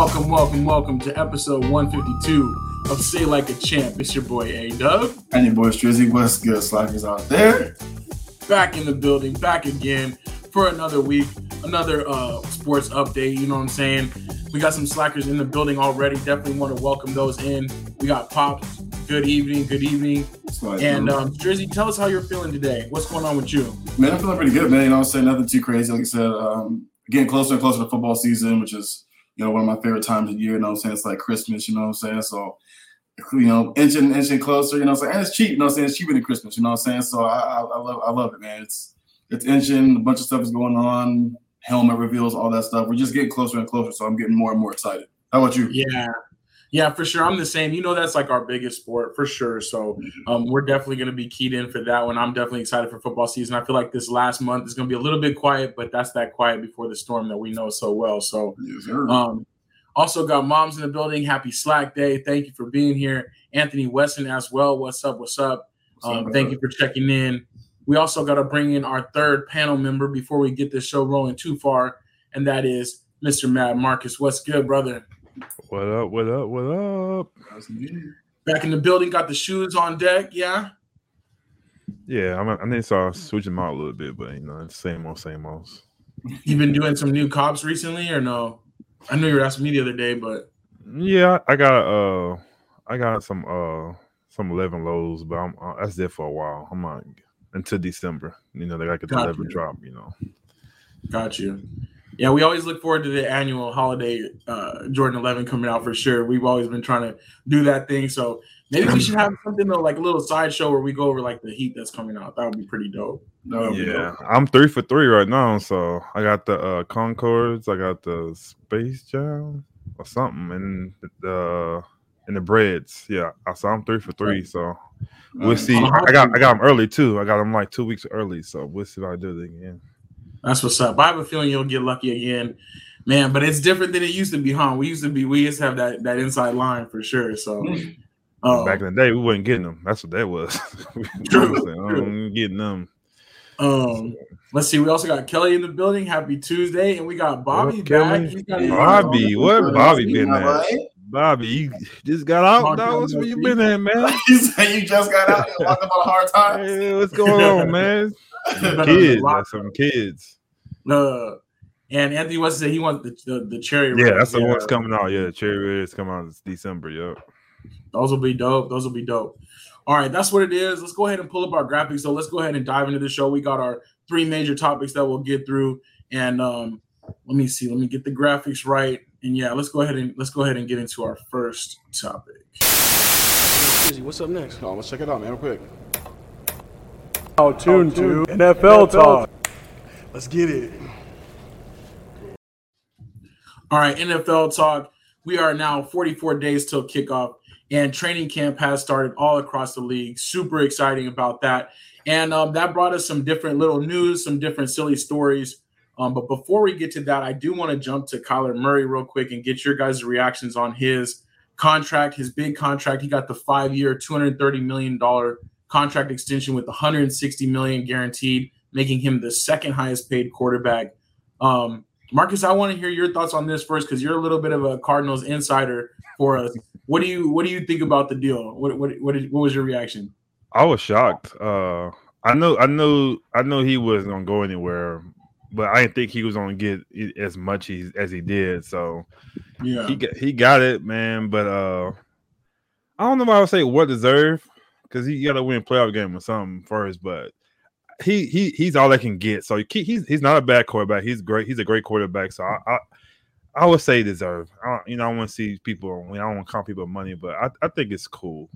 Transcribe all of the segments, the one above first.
Welcome, welcome, welcome to episode 152 of Say Like a Champ. It's your boy A Dub. And your boy Strizzy. What's good, Slackers out there? Back in the building, back again for another week, another uh, sports update. You know what I'm saying? We got some slackers in the building already. Definitely want to welcome those in. We got Pops. Good evening. Good evening. and um, Drizzy, tell us how you're feeling today. What's going on with you? Man, I'm feeling pretty good, man. You know, I'm saying nothing too crazy. Like I said, um, getting closer and closer to football season, which is you know one of my favorite times of year. You know, what I'm saying it's like Christmas. You know, what I'm saying so. You know, inching inching closer. You know, what I'm saying and it's cheap. You know, what I'm saying it's cheaper than Christmas. You know, what I'm saying so. I, I, I love I love it, man. It's it's inching. A bunch of stuff is going on. Helmet reveals, all that stuff. We're just getting closer and closer. So I'm getting more and more excited. How about you? Yeah, yeah, for sure. I'm the same. You know, that's like our biggest sport for sure. So mm-hmm. um, we're definitely going to be keyed in for that one. I'm definitely excited for football season. I feel like this last month is going to be a little bit quiet, but that's that quiet before the storm that we know so well. So, yes, um, also got moms in the building. Happy Slack Day. Thank you for being here. Anthony Weston as well. What's up? What's up? Um, thank you for checking in. We also got to bring in our third panel member before we get this show rolling too far, and that is Mr. Matt Marcus. What's good, brother? What up? What up? What up? Back in the building, got the shoes on deck. Yeah. Yeah, I'm, I need to start switching them out a little bit, but you know, same old, same old. You been doing some new cops recently, or no? I know you were asking me the other day, but yeah, I got uh, I got some uh, some eleven lows, but I'm uh, that's there for a while. I'm not until December. You know, they got the eleven drop. You know. Got you. Yeah, we always look forward to the annual holiday uh, Jordan 11 coming out for sure. We've always been trying to do that thing. So maybe we should have something though, like a little sideshow where we go over like the heat that's coming out. That would be pretty dope. yeah, dope. I'm three for three right now. So I got the uh, Concords, I got the Space Jam or something, and the and the breads. Yeah, so I'm three for three. So we'll see. I got I got them early too. I got them like two weeks early. So we'll see if I do it again. That's what's up. I have a feeling you'll get lucky again, man. But it's different than it used to be, huh? We used to be, we used to have that that inside line for sure. So um, back in the day, we wasn't getting them. That's what that was. true, true. getting them. Um, let's see. We also got Kelly in the building. Happy Tuesday, and we got Bobby back. Bobby, what Bobby been at? Bobby, you just got out. That where you been at, man. you say you just got out. You're talking about a hard time. Hey, what's going on, man? Kids, some kids. Uh, and Anthony West said he wants the the, the cherry. Yeah, that's the yeah. one's coming out. Yeah, the cherry reds coming out this December. Yep. Those will be dope. Those will be dope. All right, that's what it is. Let's go ahead and pull up our graphics. So let's go ahead and dive into the show. We got our three major topics that we'll get through, and um, let me see. Let me get the graphics right. And yeah, let's go ahead and let's go ahead and get into our first topic. What's up next? Oh, let's check it out, man, real quick. Now tune to NFL Talk. Let's get it. All right, NFL Talk. We are now 44 days till kickoff, and training camp has started all across the league. Super exciting about that. And um, that brought us some different little news, some different silly stories. Um, but before we get to that, I do want to jump to Kyler Murray real quick and get your guys' reactions on his contract, his big contract. He got the five year, $230 million contract extension with 160 million guaranteed, making him the second highest paid quarterback. Um, Marcus, I want to hear your thoughts on this first because you're a little bit of a Cardinals insider for us. What do you what do you think about the deal? What what what, did, what was your reaction? I was shocked. Uh, I know I know I know he wasn't gonna go anywhere, but I didn't think he was gonna get as much as he did. So yeah, he got he got it, man. But uh, I don't know if I would say what deserve because he got to win playoff game or something first. But he he he's all they can get. So he, he's he's not a bad quarterback. He's great. He's a great quarterback. So I I, I would say deserve. I you know I want to see people. I don't want to count people money, but I, I think it's cool.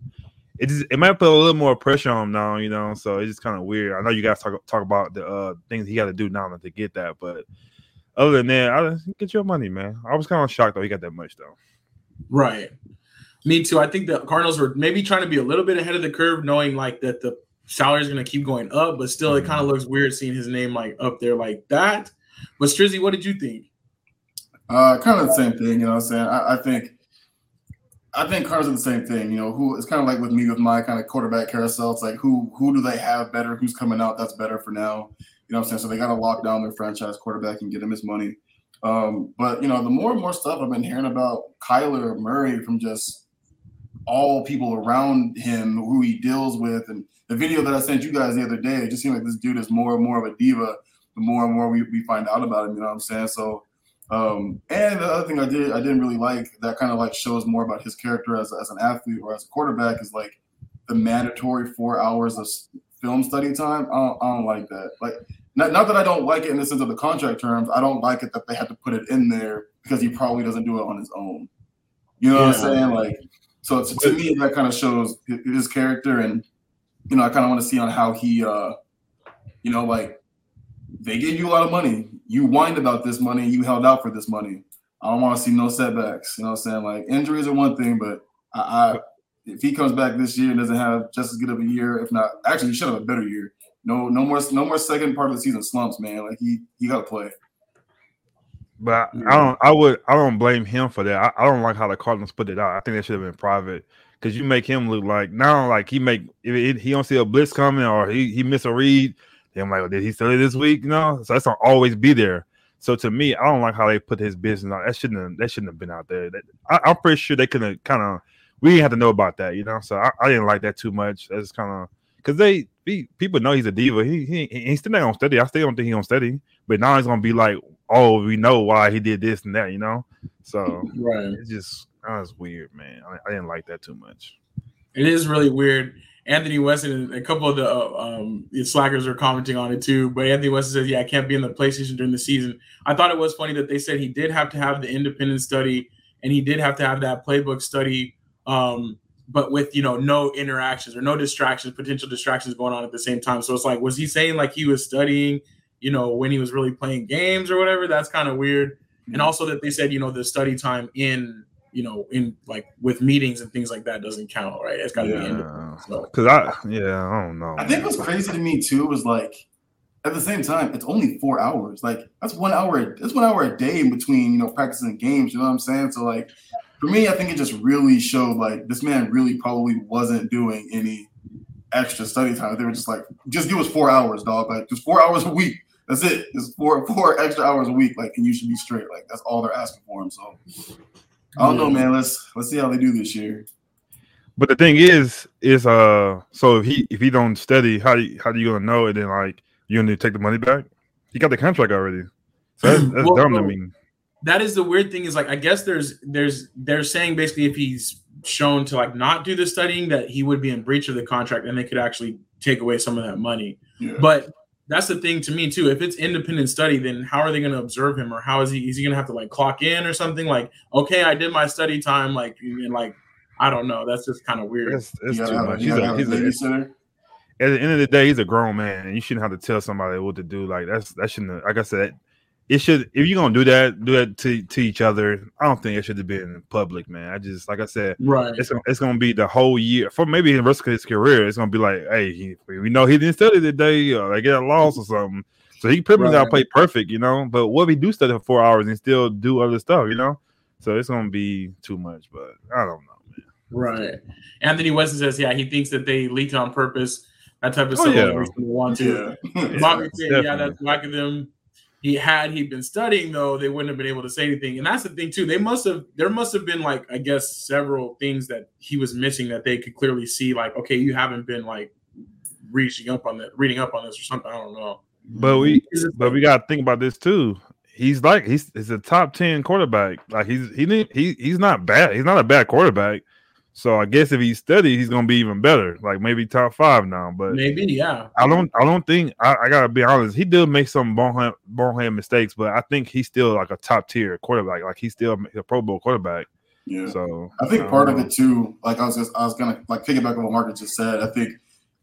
It just it might put a little more pressure on him now. You know, so it's just kind of weird. I know you guys talk talk about the uh, things he got to do now to get that, but other than that, I get your money, man. I was kind of shocked though he got that much though. Right. Me too. I think the Cardinals were maybe trying to be a little bit ahead of the curve, knowing like that the salary is going to keep going up, but still, mm-hmm. it kind of looks weird seeing his name like up there like that. But Strizzy, what did you think? Uh, kind of the same thing. You know, what I'm saying I, I think. I think Cardinals are the same thing. You know, who it's kind of like with me with my kind of quarterback carousel. It's like who who do they have better? Who's coming out that's better for now? You know what I'm saying? So they got to lock down their franchise quarterback and get him his money. Um, but you know, the more and more stuff I've been hearing about Kyler Murray from just all people around him, who he deals with, and the video that I sent you guys the other day, it just seemed like this dude is more and more of a diva. The more and more we, we find out about him, you know what I'm saying? So, um, and the other thing I did I didn't really like that kind of like shows more about his character as, as an athlete or as a quarterback is like the mandatory four hours of film study time. I don't, I don't like that. Like not, not that I don't like it in the sense of the contract terms. I don't like it that they had to put it in there because he probably doesn't do it on his own. You know yeah. what I'm saying? Like, so to, me, that kind of shows his character, and you know, I kind of want to see on how he, uh, you know, like they gave you a lot of money. You whined about this money. You held out for this money. I don't want to see no setbacks. You know what I'm saying? Like injuries are one thing, but I, I if he comes back this year and doesn't have just as good of a year, if not, actually, he should have a better year no no more no more second part of the season slumps, man. Like he he got to play. But I don't. I would. I don't blame him for that. I, I don't like how the Cardinals put it out. I think that should have been private because you make him look like now like he make if it, he don't see a blitz coming or he he miss a read. Then I'm like, did he study this week? You know, so that's gonna always be there. So to me, I don't like how they put his business out. That shouldn't have, that shouldn't have been out there. That, I, am pretty sure they could have kind of we didn't have to know about that, you know. So I, I didn't like that too much. That's kind of because they he, people know he's a diva. He, he he's still not gonna study. I still don't think he's gonna study. But now he's gonna be like, oh, we know why he did this and that, you know. So right, it's just that was weird, man. I, I, didn't like that too much. It is really weird. Anthony Weston and a couple of the uh, um, slackers are commenting on it too. But Anthony Weston says, "Yeah, I can't be in the PlayStation during the season." I thought it was funny that they said he did have to have the independent study and he did have to have that playbook study um, but with you know no interactions or no distractions, potential distractions going on at the same time. So it's like, was he saying like he was studying, you know, when he was really playing games or whatever? That's kind of weird. Mm-hmm. And also that they said, you know, the study time in you know, in like with meetings and things like that doesn't count, right? It's got to yeah. be So. Cause I, yeah, I don't know. I think what's crazy to me too was like, at the same time, it's only four hours. Like that's one hour. That's one hour a day in between, you know, practicing games. You know what I'm saying? So like, for me, I think it just really showed like this man really probably wasn't doing any extra study time. They were just like, just give us four hours, dog. Like just four hours a week. That's it. Just four four extra hours a week. Like, and you should be straight. Like that's all they're asking for him. So I don't know, man. Let's let's see how they do this year. But the thing is, is uh, so if he if he don't study, how do you, how do you gonna know And Then like you gonna take the money back? He got the contract already. So that's, that's well, dumb to me that is the weird thing is like I guess there's there's they're saying basically if he's shown to like not do the studying that he would be in breach of the contract and they could actually take away some of that money. Yeah. But that's the thing to me too. If it's independent study, then how are they going to observe him, or how is he? Is he going to have to like clock in or something? Like, okay, I did my study time. Like, and like, I don't know. That's just kind of weird. It's, it's too much. He's a, he's a, at the end of the day, he's a grown man, and you shouldn't have to tell somebody what to do. Like that's that shouldn't. Like I said, it should if you're gonna do that, do that to, to each other. I don't think it should have been public, man. I just like I said, right. It's it's gonna be the whole year for maybe the rest of his career. It's gonna be like, hey, he, we know he didn't study today, or they get a loss or something. So he pretty much right. got to play perfect, you know. But what if he do study for four hours and still do other stuff, you know? So it's gonna be too much, but I don't know, man. Right. Anthony Weston says, yeah, he thinks that they leaked on purpose. That type of oh, stuff. Yeah. Want to. Yeah. Bobby said, yeah, that's whack of them he had he been studying though they wouldn't have been able to say anything. And that's the thing too. They must have there must have been like i guess several things that he was missing that they could clearly see like okay you haven't been like reaching up on that reading up on this or something. I don't know. But we but we got to think about this too. He's like he's he's a top 10 quarterback. Like he's he he he's not bad. He's not a bad quarterback so I guess if he studies, he's gonna be even better. Like maybe top five now. But maybe, yeah. I don't I don't think I, I gotta be honest. He did make some bonehead, bonehead mistakes, but I think he's still like a top tier quarterback. Like he's still a Pro Bowl quarterback. Yeah. So I think I part of it too, like I was just I was gonna like piggyback on what Marcus just said. I think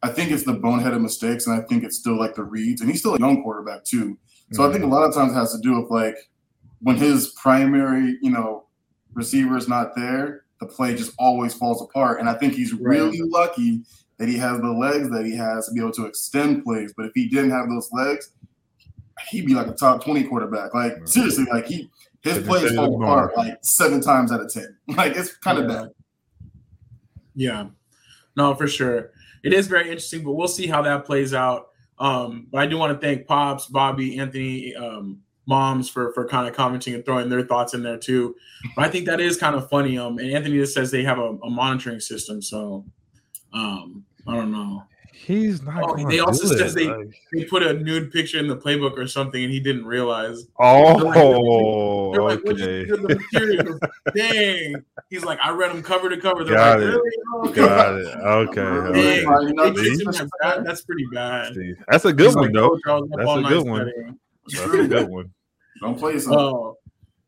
I think it's the boneheaded mistakes, and I think it's still like the reads, and he's still a young quarterback too. So mm-hmm. I think a mm-hmm. lot of times it has to do with like when his primary, you know, receiver is not there the play just always falls apart. And I think he's really right. lucky that he has the legs that he has to be able to extend plays. But if he didn't have those legs, he'd be like a top 20 quarterback. Like right. seriously, like he his plays fall apart like seven times out of ten. Like it's kind of yeah. bad. Yeah. No, for sure. It is very interesting, but we'll see how that plays out. Um, but I do want to thank Pops, Bobby, Anthony, um, moms for for kind of commenting and throwing their thoughts in there too. But I think that is kind of funny. Um, and Anthony just says they have a, a monitoring system, so um, I don't know. He's not. Oh, they also says they, they put a nude picture in the playbook or something, and he didn't realize. Oh, they're like, they're like okay. Dang, he's like, I read them cover to cover. They're Got like, it. Oh, Got it. Okay. Dang, that, that's pretty bad. That's a good he's one, like, though. That's a good one. That's a good one. Don't play something. Oh,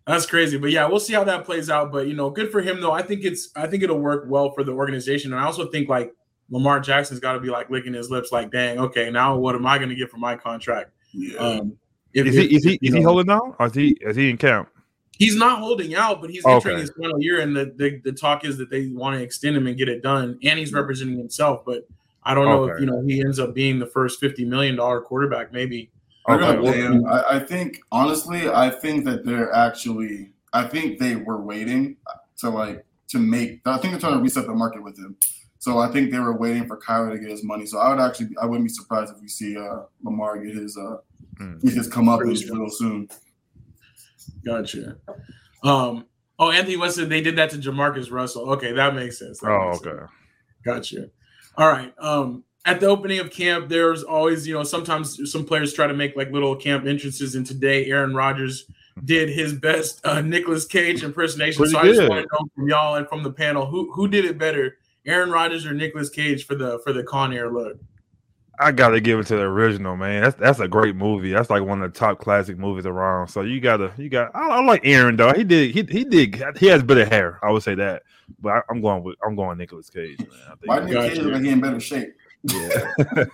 that's crazy. But yeah, we'll see how that plays out. But you know, good for him though. I think it's I think it'll work well for the organization. And I also think like Lamar Jackson's got to be like licking his lips, like, dang, okay, now what am I going to get for my contract? Yeah. Um, if, is he if, is he, is he holding out or is he is he in camp? He's not holding out, but he's entering okay. his final year, and the, the, the talk is that they want to extend him and get it done, and he's representing himself. But I don't know okay. if you know he ends up being the first fifty million dollar quarterback, maybe. Okay. I, I think honestly, I think that they're actually. I think they were waiting to like to make. I think they're trying to reset the market with him. So I think they were waiting for Kyler to get his money. So I would actually, I wouldn't be surprised if we see uh, Lamar get his uh, mm. get his come up real soon. Gotcha. Um. Oh, Anthony Weston, they did that to Jamarcus Russell. Okay, that makes sense. That oh, makes okay. Sense. Gotcha. All right. Um. At the opening of camp, there's always, you know, sometimes some players try to make like little camp entrances. And today, Aaron Rodgers did his best uh, Nicolas Cage impersonation. Pretty so I just want to know from y'all and from the panel who who did it better, Aaron Rodgers or Nicolas Cage for the for the Con Air look? I gotta give it to the original, man. That's that's a great movie. That's like one of the top classic movies around. So you gotta you got. I, I like Aaron though. He did he he did he has better hair. I would say that. But I, am going with I'm going Nicolas Cage. Man. Why Nick Cage look like he in better shape? Yeah.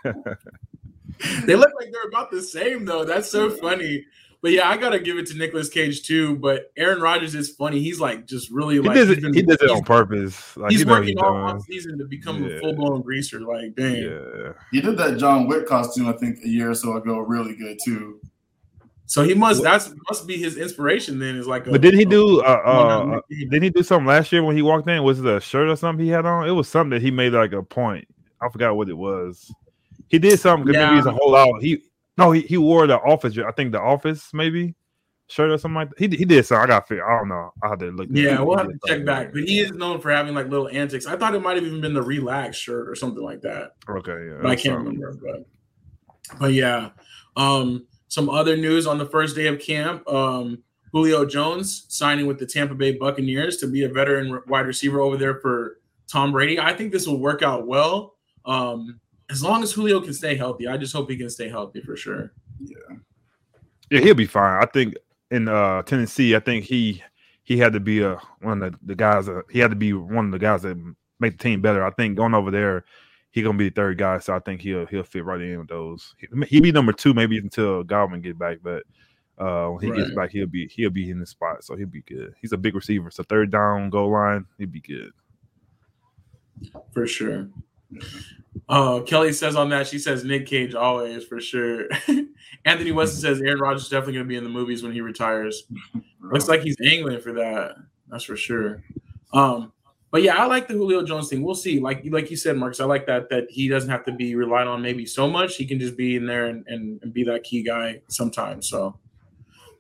they look like they're about the same though. That's so funny. But yeah, I gotta give it to Nicolas Cage too. But Aaron Rodgers is funny. He's like just really he like does it, been, he does it on purpose. Like, he's working all off season to become yeah. a full blown greaser. Like dang. Yeah. He did that John Wick costume I think a year or so ago really good too. So he must that's must be his inspiration then is like a, But did he do uh, uh, uh did he do something last year when he walked in? Was it a shirt or something he had on? It was something that he made like a point. I forgot what it was. He did something because yeah. maybe he's a whole out. He no, he, he wore the office. I think the office maybe shirt or something like that. He, he did so. I got figure. I don't know. I had to look. Yeah, we'll have to check back. But he is known for having like little antics. I thought it might have even been the relax shirt or something like that. Okay, yeah. But I can't something. remember. But but yeah. Um, some other news on the first day of camp. Um, Julio Jones signing with the Tampa Bay Buccaneers to be a veteran wide receiver over there for Tom Brady. I think this will work out well. Um, as long as Julio can stay healthy, I just hope he can stay healthy for sure. Yeah. Yeah, he'll be fine. I think in uh, Tennessee, I think he he had to be a one of the, the guys. Uh, he had to be one of the guys that make the team better. I think going over there, he gonna be the third guy. So I think he'll he'll fit right in with those. He, will be number two maybe until Godwin get back, but uh, when he right. gets back, he'll be he'll be in the spot. So he'll be good. He's a big receiver. So third down goal line, he'd be good. For sure. Uh, Kelly says on that, she says Nick Cage always for sure. Anthony Weston says Aaron Rodgers is definitely going to be in the movies when he retires. Looks like he's angling for that. That's for sure. Um, but yeah, I like the Julio Jones thing. We'll see. Like like you said, Marcus, I like that that he doesn't have to be relied on maybe so much. He can just be in there and, and, and be that key guy sometimes. So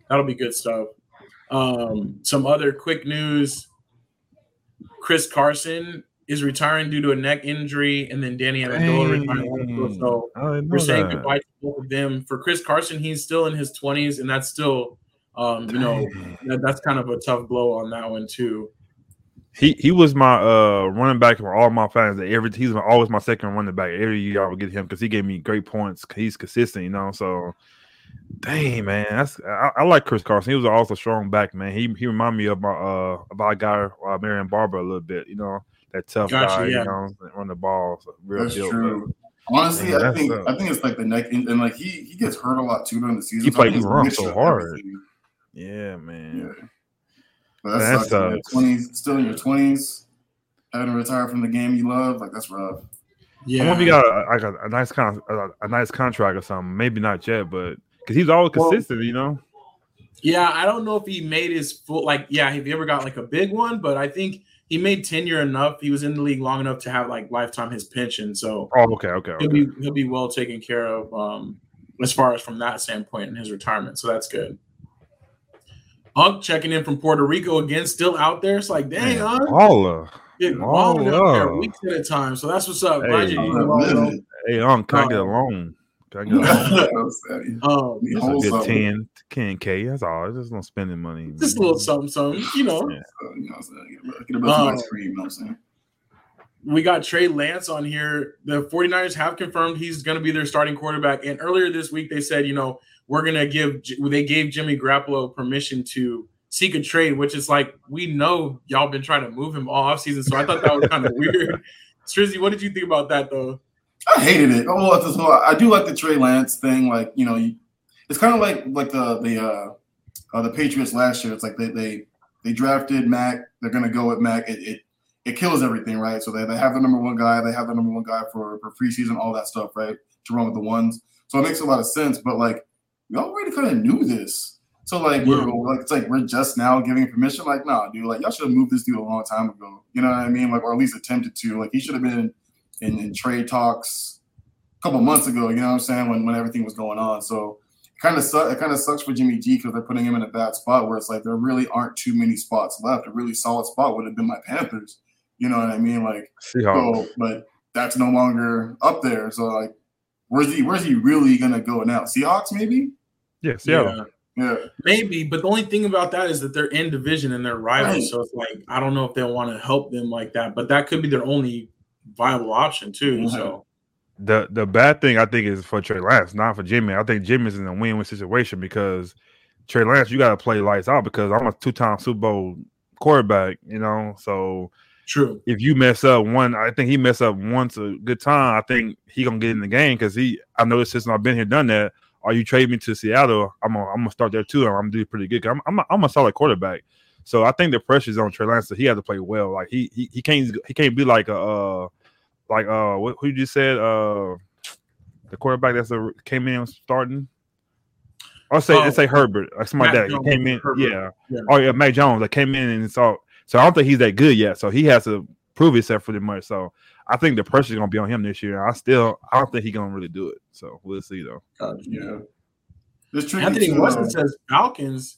that'll be good stuff. Um, some other quick news. Chris Carson is retiring due to a neck injury, and then Danny Amendola retiring. So we're saying that. goodbye to both of them. For Chris Carson, he's still in his twenties, and that's still, um, you know, that, that's kind of a tough blow on that one too. He he was my uh running back for all my fans. Every he's always my second running back. Every year I would get him because he gave me great points. He's consistent, you know. So, dang man, that's I, I, like Chris Carson. He was also strong back man. He he reminded me of my uh about a guy uh, Marion Barber a little bit, you know that tough gotcha, guy, yeah. you know, run the ball. So real That's deal, true. Honestly, yeah, I think uh, I think it's like the neck and, and, like he he gets hurt a lot too during the season. He played run so hard. Everything. Yeah, man. Yeah. But that's, that's in twenties, still in your twenties, having to retire from the game you love, like that's rough. Yeah, I wonder if you got a, like a, a nice con- a, a, nice contract or something. Maybe not yet, but because he's always consistent, well, you know. Yeah, I don't know if he made his full like. Yeah, have you ever got like a big one? But I think he made tenure enough. He was in the league long enough to have like lifetime his pension. So oh, okay, okay, he'll be he'll be well taken care of um, as far as from that standpoint in his retirement. So that's good. Unc checking in from Puerto Rico again, still out there. It's like, dang, Unc. Baller. Getting balling out there weeks at a time. So that's what's up. Glad Hey, you Hey, Unc, can I get a Um, loan? Can I get a um, a good something. 10, 10K. That's all. It's just no spending money. just a little something, something, you know. Yeah. So, you know what I'm saying? Get a- Get a of Um, ice cream, you know what I'm saying? we got Trey Lance on here. The 49ers have confirmed he's going to be their starting quarterback. And earlier this week, they said, you know, we're going to give, they gave Jimmy Garoppolo permission to seek a trade, which is like, we know y'all been trying to move him all offseason. So I thought that was kind of weird. Strizzy, what did you think about that, though? I hated it. Oh, this- well, I do like the Trey Lance thing. Like, you know, you, it's kind of like like the the uh, uh, the Patriots last year. It's like they they they drafted Mac. They're gonna go with Mac. It it, it kills everything, right? So they, they have the number one guy. They have the number one guy for for preseason, all that stuff, right? To run with the ones. So it makes a lot of sense. But like, we already kind of knew this. So like we're like it's like we're just now giving permission. Like, nah, dude, like y'all should have moved this dude a long time ago. You know what I mean? Like, or at least attempted to. Like he should have been in, in trade talks a couple months ago. You know what I'm saying? When when everything was going on. So it kind of su- it kind of sucks for Jimmy G because they're putting him in a bad spot where it's like there really aren't too many spots left. A really solid spot would have been my Panthers. You know what I mean? Like so, but that's no longer up there. So like, where's he? Where's he really gonna go now? Seahawks maybe? Yes. Yeah, Seattle. Yeah. Maybe, but the only thing about that is that they're in division and they're rivals. Right. So it's like I don't know if they'll want to help them like that, but that could be their only viable option too. Mhm. So The the bad thing I think is for Trey Lance, not for Jimmy. I think Jimmy's in a win-win situation because Trey Lance, you got to play lights out because I'm a two-time Super Bowl quarterback. You know, so true. if you mess up one, I think he messed up once a good time. I think he gonna get in the game because he. I know since I've been here, done that. Are you trade me to Seattle, I'm gonna, I'm gonna start there too. and I'm gonna do pretty good. I'm, I'm, a, I'm a solid quarterback. So I think the pressure's on Trey Lance. So he has to play well. Like he he, he can't he can't be like a uh like uh what who you just said uh the quarterback that's a, came in starting. I'll say Oh, let's say Herbert or something like Mac that. Jones, He came in, yeah. Yeah. Oh yeah, Mac Jones that came in and saw. So I don't think he's that good yet. So he has to prove himself pretty much. So I think the pressure's gonna be on him this year. I still I don't think he's gonna really do it. So we'll see though. Yeah. It's tricky Anthony too, Weston uh, says Falcons,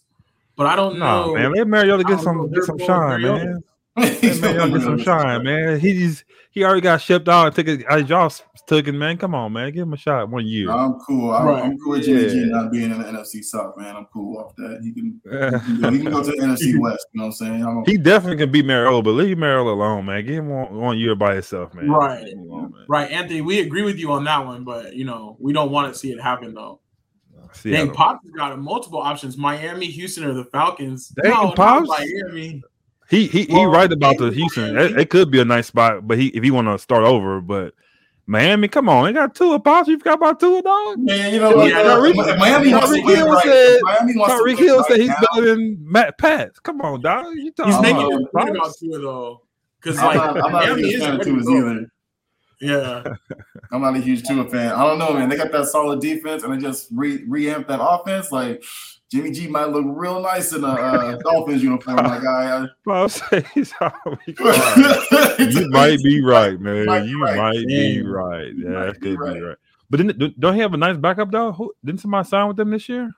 but I don't No know. man, let Mariota get some get some shine, Mariota. man. Let Mariota get some shine, man. He's he already got shipped out and took it. Uh, y'all took it, man. Come on, man. Give him a shot one year. I'm cool. I'm, Right. I'm cool with Jimmy G not being in the NFC South, man. I'm cool off that. He can, he can, go, he can go to the NFC West. You know what I'm saying? I don't, He definitely can beat Mariota, but leave Mariota alone, man. Give him one, one year by himself, man. Right. Him alone, man. Right, Anthony, we agree with you on that one, but you know we don't want to see it happen though. Seattle. Dang, Pop's got multiple options: Miami, Houston, or the Falcons. Dang, no, not Pops. Miami. He he he right about the maybe Houston. It, it could be a nice spot, but he if he want to start over, but Miami, come on, they got two pops. You've got about two dog. man, you know what? Yeah, uh, Tyreek- if Miami Tyreek Hill right. said- Miami wants Tyreek win Hill right said he's now, better than Matt Pat. Come on, dog. You talking making a about point about Pops? Tua though, because I'm like not, I'm not a huge is fan of ready to Tua's go. either. Yeah, I'm not a huge Tua fan. I don't know, man. They got that solid defense, and they just re reamp that offense. Like Jimmy G might look real nice in a uh, Dolphins uniform. My guy, Pops said he's already right. You might be right, man. Might be you right. might be Damn. right. You Yeah, might that be could right. be right. But didn't, don't he have a nice backup though? Who, didn't somebody sign with them this year?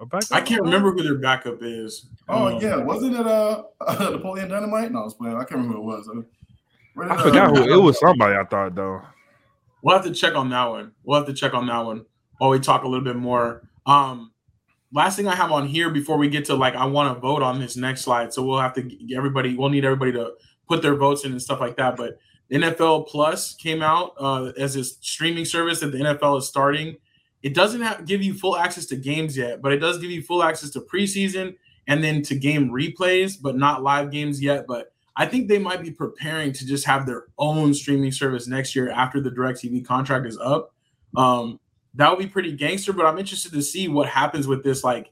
A backup? I can't remember who their backup is. Oh Um, yeah, wasn't it uh, Napoleon Dynamite? No, I was playing. I can't remember who it was. Did, I forgot uh, who it was. Somebody I thought though. We'll have to check on that one. We'll have to check on that one while we talk a little bit more. Um, last thing I have on here before we get to like I want to vote on this next slide. So we'll have to everybody. We'll need everybody to put their votes in and stuff like that. But NFL Plus came out uh, as a streaming service that the NFL is starting. It doesn't have, give you full access to games yet, but it does give you full access to preseason and then to game replays, but not live games yet. But I think they might be preparing to just have their own streaming service next year after the DirecTV contract is up. Um, that would be pretty gangster, but I'm interested to see what happens with this. Like,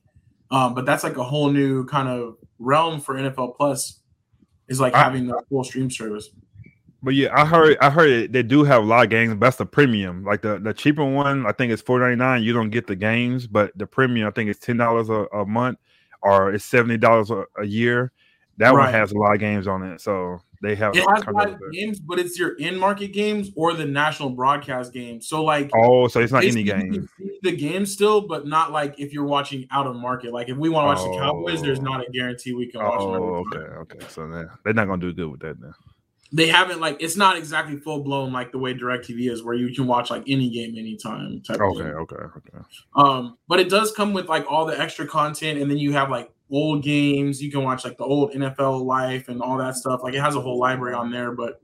um, but that's like a whole new kind of realm for NFL Plus is like I- having the full stream service. But yeah, I heard I heard it, they do have a lot of games, but that's the premium. Like the, the cheaper one, I think it's four ninety nine. You don't get the games, but the premium, I think it's ten dollars a month or it's seventy dollars a year. That one has a lot of games on it. So they have it has live games, but it's your in-market games or the national broadcast games. So like, oh, so it's not any game. The game still, but not like if you're watching out of market. Like if we want to watch oh. the Cowboys, there's oh. not a guarantee we can watch. Oh, okay, okay. So they're, they're not gonna do good with that now they haven't like it's not exactly full blown like the way DirecTV is, where you can watch like any game anytime. Type okay, okay, okay. Um, but it does come with like all the extra content, and then you have like old games. You can watch like the old NFL Life and all that stuff. Like it has a whole library on there. But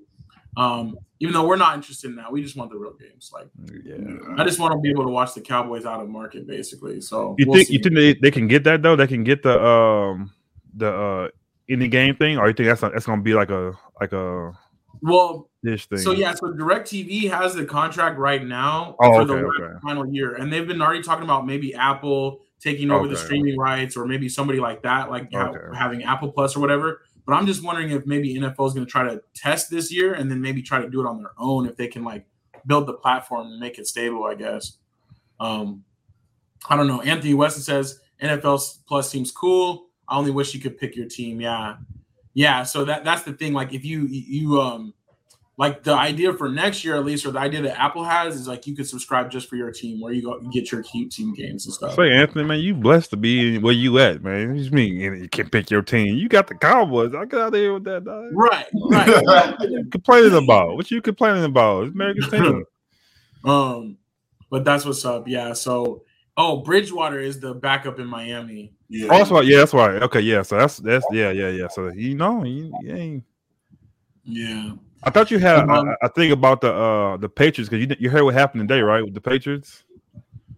um, even though we're not interested in that, we just want the real games. Like, yeah, I just want to be able to watch the Cowboys out of market, basically. So you we'll think see. you think they, they can get that though? They can get the um the uh any game thing, or you think that's that's gonna be like a like a well dish thing? So yeah, so DirecTV has the contract right now oh, for okay, the okay. final year, and they've been already talking about maybe Apple taking over okay. the streaming rights, or maybe somebody like that, like having Apple Plus or whatever. But I'm just wondering if maybe NFL is going to try to test this year, and then maybe try to do it on their own if they can like build the platform and make it stable. I guess. Um, I don't know. Anthony Weston says NFL Plus seems cool. I only wish you could pick your team. Yeah, yeah. So that that's the thing. Like if you you um like the idea for next year at least, or the idea that Apple has is like you could subscribe just for your team, where you go get your cute team games and stuff. Say, Anthony, man, you blessed to be where you at, man. You mean you can pick your team? You got the Cowboys. I got out there with that. Dog. Right, right. what you complaining about? What you complaining about? It's America's team. um, but that's what's up. Yeah. So, oh, Bridgewater is the backup in Miami. Yeah. Oh, that's right. Yeah, that's right. Okay, yeah. So that's that's yeah, yeah, yeah. So you know, you, you ain't. Yeah. I thought you had um, a, a thing about the uh the Patriots because you you heard what happened today, right? With the Patriots.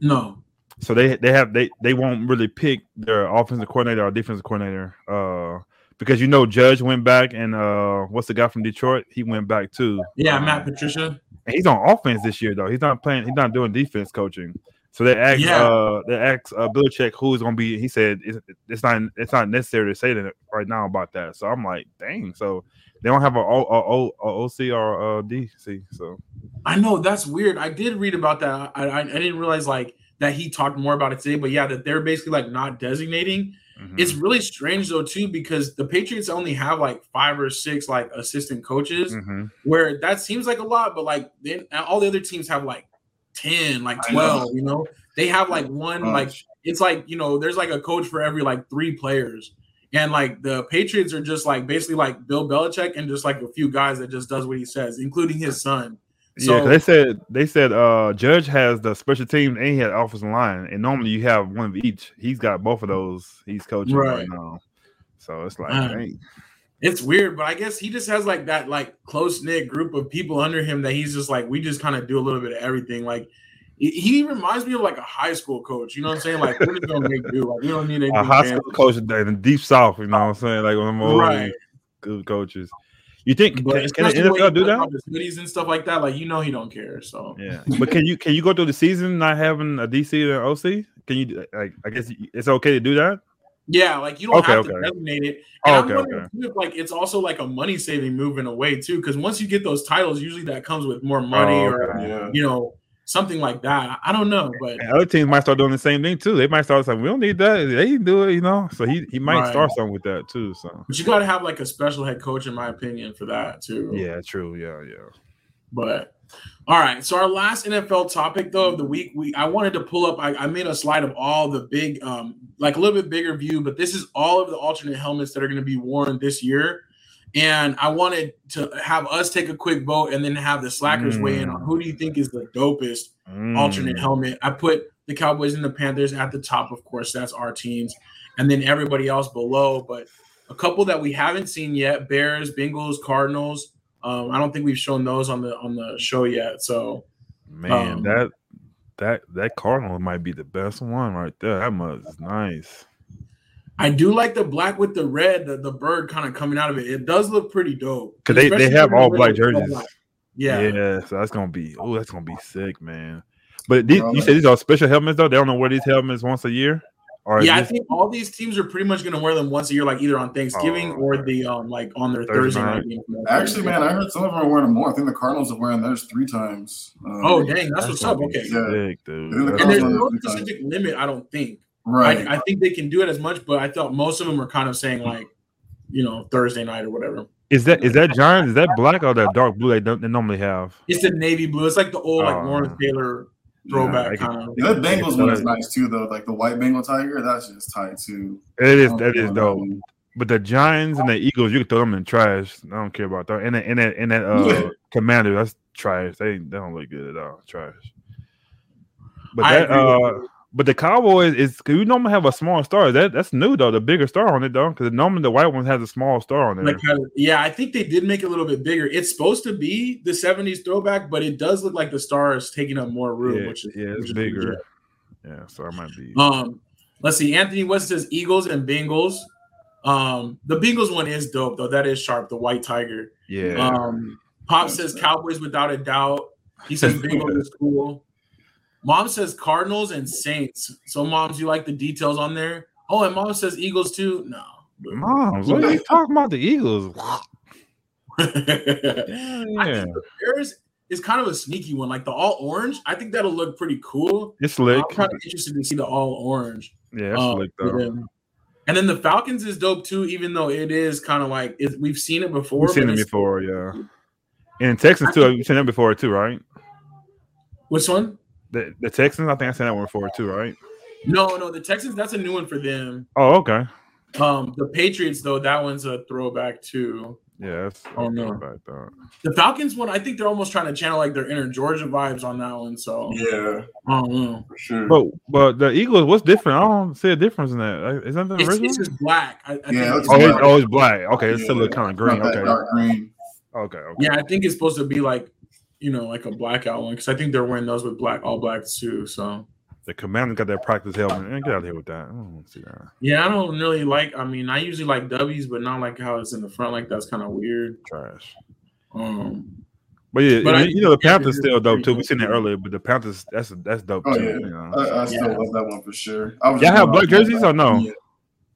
No. So they they have they they won't really pick their offensive coordinator or defensive coordinator uh because you know Judge went back and uh what's the guy from Detroit? He went back too. Yeah, um, Matt Patricia. And he's on offense this year though. He's not playing. He's not doing defense coaching. So they asked yeah. uh they asked uh Belichick who's gonna be he said it's, it's not it's not necessary to say that right now about that. So I'm like, dang, so they don't have a, o, a, a OC or a DC. So I know that's weird. I did read about that. I, I, I didn't realize like that he talked more about it today, but yeah, that they're basically like not designating. Mm-hmm. It's really strange though too because the Patriots only have like five or six like assistant coaches, mm-hmm. where that seems like a lot, but like then all the other teams have like 10, like 12, know. you know. They have like one, Gosh. like it's like, you know, there's like a coach for every like three players. And like the Patriots are just like basically like Bill Belichick and just like a few guys that just does what he says, including his son. So, yeah, they said they said uh Judge has the special team and he had offensive line, and normally you have one of each. He's got both of those. He's coaching right, right now, so it's like, uh, it's weird, but I guess he just has like that like close knit group of people under him that he's just like we just kind of do a little bit of everything. Like he reminds me of like a high school coach. You know what I'm saying? Like we're just gonna make do. Like we don't need. A high school coach in the deep south. You know what I'm saying? Like one of my right. good coaches. You think but can, can the NFL do that? And stuff like that. Like you know he don't care. So yeah, but can you can you go through the season not having a DC or OC? Can you like I guess it's okay to do that? Yeah, like you don't okay, have to designate it. And oh, okay, I'm okay. If, like it's also like a money saving move in a way too, because once you get those titles, usually that comes with more money oh, or yeah. you know something like that. I don't know, but and other teams might start doing the same thing too. They might start saying, "We don't need that. They do it," you know. So he he might right. start something with that too. So, but you got to have like a special head coach, in my opinion, for that too. Yeah, true. Yeah, yeah. But all right. So our last NFL topic though of the week, we I wanted to pull up. I, I made a slide of all the big, um, like a little bit bigger view, but this is all of the alternate helmets that are going to be worn this year. And I wanted to have us take a quick vote and then have the slackers mm. weigh in on who do you think is the dopest mm. alternate helmet. I put the Cowboys and the Panthers at the top, of course, that's our teams, and then everybody else below. But a couple that we haven't seen yet: Bears, Bengals, Cardinals. Um, I don't think we've shown those on the on the show yet. So, man, um, that that that Cardinal might be the best one right there. That must is nice. I do like the black with the red, the, the bird kind of coming out of it. It does look pretty dope. Cause they, they have all black jerseys. Yeah, yeah. So that's gonna be oh, that's gonna be sick, man. But these, you said these are special helmets though. They don't know wear these helmets once a year. Or yeah, I think all these teams are pretty much going to wear them once a year, like either on Thanksgiving oh, or the um like on their Thursday, Thursday night. Actually, man, I heard some of them are wearing them more. I think the Cardinals are wearing theirs three times. Um, oh, dang, that's, that's what's up. Okay, yeah. Sick, dude. And there's no specific limit, I don't think. Right. I, I, think they can do it as much, but I thought most of them are kind of saying like, you know, Thursday night or whatever. Is that is that giant? Is that black or that dark blue they don't they normally have? It's the navy blue. It's like the old like Lawrence Taylor throwback yeah, kind of. Yeah, that Bengals one is nice too, though. Like the white Bengal tiger, that's just tight too. It is that is dope. But the Giants and the Eagles, you can throw them in trash. I don't care about that. And that and that, and that uh, yeah. Commander, that's trash. They they don't look good at all. Trash. But that uh, but the Cowboys is you normally have a small star. That that's new though. The bigger star on it though, because normally the white one has a small star on it. Like, yeah, I think they did make it a little bit bigger. It's supposed to be the '70s throwback, but it does look like the star is taking up more room, yeah, which is yeah, it's bigger. Yeah, so it might be. Um, let's see. Anthony West says Eagles and Bengals. Um, the Bengals one is dope though. That is sharp. The white tiger. Yeah. Um, Pop says Cowboys without a doubt. He says Bengals is cool. Mom says Cardinals and Saints. So, moms, you like the details on there? Oh, and mom says Eagles too. No, mom, what are you talking about? The Eagles? yeah. I think the Bears is kind of a sneaky one. Like the all orange, I think that'll look pretty cool. It's slick. I'm kind of interested to see the all orange. Yeah, um, though. And then the Falcons is dope too, even though it is kind of like it, we've seen it before. We've seen it before, yeah. And Texans too. You've seen it before too, right? Which one? The the Texans, I think I seen that one before too, right? No, no, the Texans. That's a new one for them. Oh, okay. Um, the Patriots though, that one's a throwback too. Yeah, that's oh no. The Falcons one, I think they're almost trying to channel like their inner Georgia vibes on that one. So yeah, I don't know for sure. But but the Eagles, what's different? I don't see a difference in that. Is that the it's, it's just black. I, I yeah, it's oh, it's, oh, it's black. Okay, it's yeah, still kind of green. Okay, dark green. Okay, okay. Yeah, I think it's supposed to be like you know, like a blackout one because I think they're wearing those with black, all blacks too. So the commander got that practice helmet. And get out of here with that. I don't want to see that. Yeah, I don't really like. I mean, I usually like W's, but not like how it's in the front. Like that's kind of weird. Trash. Um. But yeah, but you, I, you know the Panthers still dope too. We seen that earlier, but the Panthers that's that's dope oh, too. Yeah. You know? I, I still yeah. love that one for sure. Y'all have black jerseys or no? Yeah.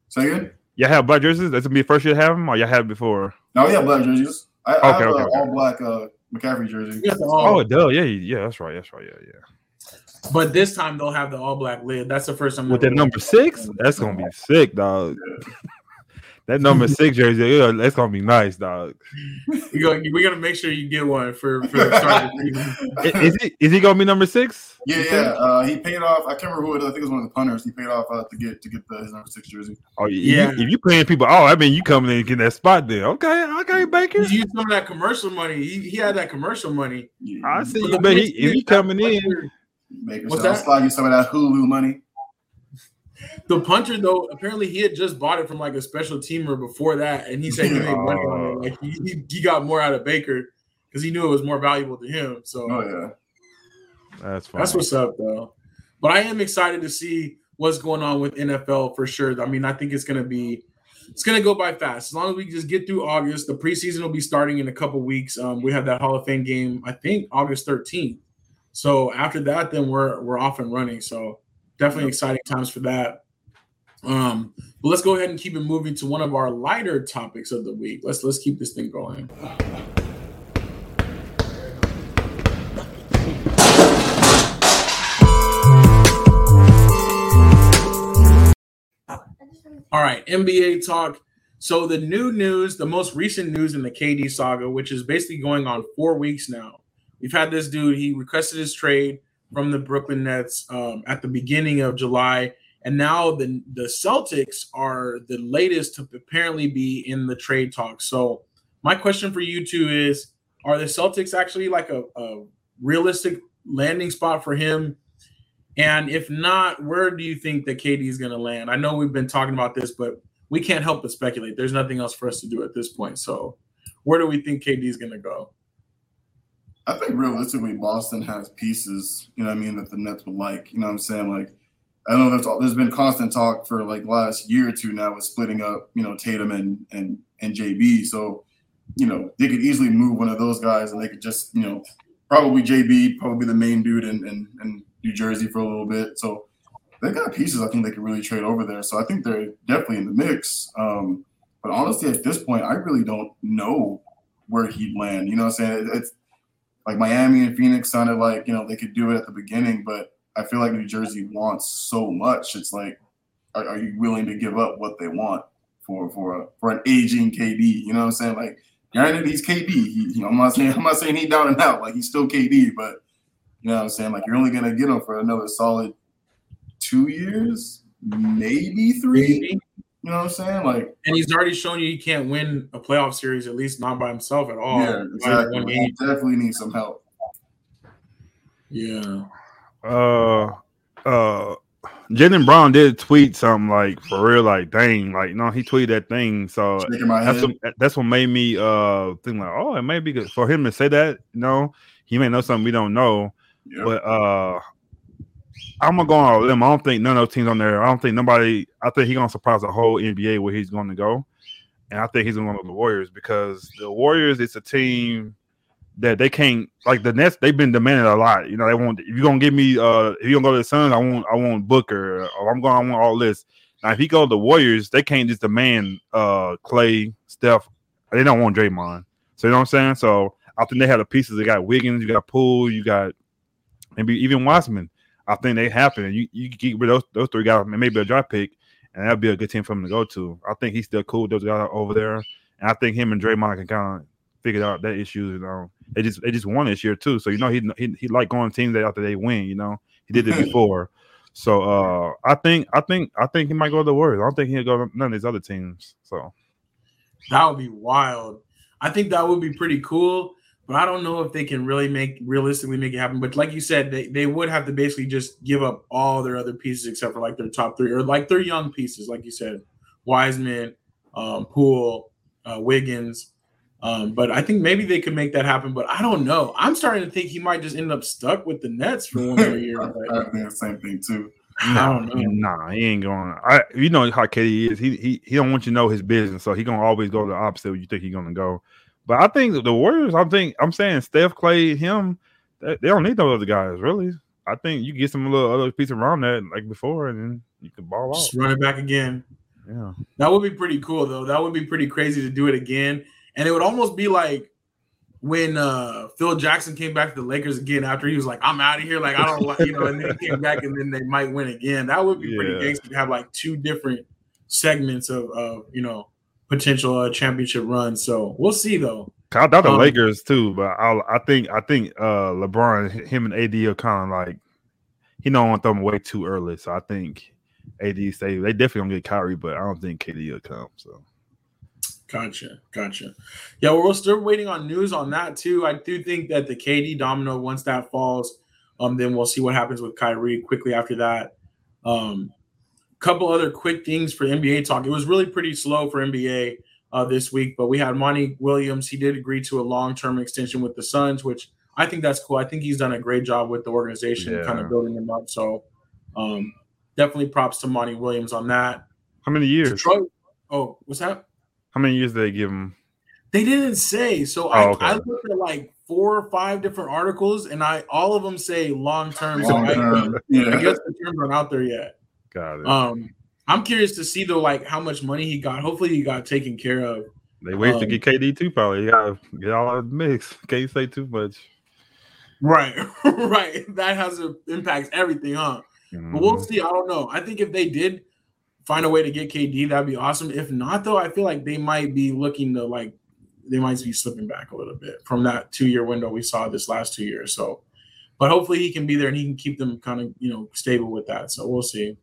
Say again? Y'all have black jerseys? That's gonna be the first year to have them, or y'all had before? No, we have black jerseys. I, okay, I have okay, okay. all black uh, McCaffrey jersey. Oh, it does. Yeah, yeah, that's right. That's right. Yeah, yeah. But this time they'll have the all black lid. That's the first time. With that number six, that's gonna be sick, dog. Yeah. That number six jersey, that's gonna be nice, dog. We go, we're gonna make sure you get one for for the start. of is he is he gonna be number six? Yeah, yeah. Uh, he paid off. I can't remember who it is. I think it was one of the punters. He paid off uh, to get to get the, his number six jersey. Oh yeah. If you, if you paying people, oh, I mean you coming in and getting that spot there. Okay, okay, Baker. He used some of that commercial money. He, he had that commercial money. Yeah. I see you, but he, if he coming in, Baker What's that? slide you some of that Hulu money. The punter though, apparently he had just bought it from like a special teamer before that, and he said he made money on it. Like he, he, he got more out of Baker because he knew it was more valuable to him. So oh yeah. That's fine. That's what's up, though. But I am excited to see what's going on with NFL for sure. I mean, I think it's gonna be it's gonna go by fast. As long as we just get through August, the preseason will be starting in a couple weeks. Um, we have that Hall of Fame game, I think August 13th. So after that, then we're we're off and running. So definitely exciting times for that. Um, but let's go ahead and keep it moving to one of our lighter topics of the week. Let's let's keep this thing going. All right, NBA talk. So the new news, the most recent news in the KD saga, which is basically going on four weeks now. We've had this dude. He requested his trade from the Brooklyn Nets um, at the beginning of July, and now the the Celtics are the latest to apparently be in the trade talks. So my question for you two is: Are the Celtics actually like a, a realistic landing spot for him and if not, where do you think that KD is going to land? I know we've been talking about this, but we can't help but speculate. There's nothing else for us to do at this point. So, where do we think KD is going to go? I think realistically, Boston has pieces, you know I mean, that the Nets would like. You know what I'm saying? Like, I know there's there's been constant talk for like last year or two now with splitting up, you know, Tatum and and and JB. So, you know, they could easily move one of those guys, and they could just, you know, probably JB, probably the main dude, in and and New Jersey for a little bit. So they got pieces I think they could really trade over there. So I think they're definitely in the mix. Um, but honestly, at this point, I really don't know where he'd land. You know what I'm saying? It's like Miami and Phoenix sounded like, you know, they could do it at the beginning, but I feel like New Jersey wants so much. It's like, are, are you willing to give up what they want for for a, for an aging KD? You know what I'm saying? Like Granted, he's KD. He, you know, I'm not saying I'm not saying he down and out. Like he's still KD, but you know what I'm saying. Like you're only gonna get him for another solid two years, maybe three. Maybe. You know what I'm saying? Like, and he's already shown you he can't win a playoff series, at least not by himself at all. Yeah, exactly. He definitely needs some help. Yeah. Uh, uh, Jaylen Brown did tweet something like for real, like dang, like no, he tweeted that thing. So that's what, that's what made me uh think like, oh, it may be good for him to say that. You know, he may know something we don't know. Yep. But uh I'm gonna go on a limb. I don't think none of those teams on there. I don't think nobody. I think he's gonna surprise the whole NBA where he's going to go, and I think he's going to go to the Warriors because the Warriors it's a team that they can't like the Nets. They've been demanding a lot. You know, they want if you're gonna give me uh if you're gonna go to the Suns, I want I want Booker or I'm going I want all this. Now if he go to the Warriors, they can't just demand uh Clay, Steph. They don't want Draymond. So you know what I'm saying? So I think they have the pieces. They got Wiggins, you got Poole, you got maybe even Wiseman. I think they happen. And you you get rid of those, those three guys, and maybe a draft pick, and that'd be a good team for him to go to. I think he's still cool with those guys over there, and I think him and Draymond can kind of figure out that issue. You know, they just they just won this year too, so you know he he, he like going teams that after they win. You know, he did it before. So uh, I think I think I think he might go to the Warriors. I don't think he'll go to none of these other teams. So that would be wild. I think that would be pretty cool but I don't know if they can really make realistically make it happen. But like you said, they, they would have to basically just give up all their other pieces except for like their top three or like their young pieces, like you said, Wiseman, um, Poole, uh, Wiggins. Um, but I think maybe they could make that happen. But I don't know. I'm starting to think he might just end up stuck with the Nets for one more year. I think the same thing too. I don't know. Nah, he ain't going. I you know how KD is. He he he don't want you to know his business, so he gonna always go the opposite. Where you think he's gonna go. But I think the Warriors, I think I'm saying Steph, Clay, him, they, don't need those other guys really. I think you get some little other piece around that like before, and then you can ball off Just run it back again. Yeah, that would be pretty cool though. That would be pretty crazy to do it again, and it would almost be like when uh Phil Jackson came back to the Lakers again after he was like, "I'm out of here," like I don't like you know, and then he came back and then they might win again. That would be yeah. pretty gangster to have like two different segments of of you know potential uh, championship run. So we'll see though. I thought the um, Lakers too, but I, I think I think uh, LeBron, him and AD are kind of like he don't want them away too early. So I think AD say they definitely gonna get Kyrie, but I don't think KD will come. So. Gotcha, gotcha. Yeah, well, we're still waiting on news on that too. I do think that the KD domino, once that falls, um, then we'll see what happens with Kyrie quickly after that. Um, couple other quick things for NBA talk. It was really pretty slow for NBA uh, this week, but we had Monty Williams. He did agree to a long term extension with the Suns, which I think that's cool. I think he's done a great job with the organization, yeah. kind of building them up. So um, definitely props to Monty Williams on that. How many years? Detroit, oh, what's that? How many years did they give him? They didn't say. So oh, I, okay. I looked at like four or five different articles, and I all of them say long term. So I, yeah. I guess the terms aren't out there yet. Got it. Um, I'm curious to see though, like how much money he got. Hopefully, he got taken care of. They wait um, to get KD too. Probably, you gotta get all the mix. Can't say too much. Right, right. That has a impacts everything, huh? Mm-hmm. But we'll mm-hmm. see. I don't know. I think if they did find a way to get KD, that'd be awesome. If not, though, I feel like they might be looking to like they might be slipping back a little bit from that two year window we saw this last two years. So, but hopefully he can be there and he can keep them kind of you know stable with that. So we'll see.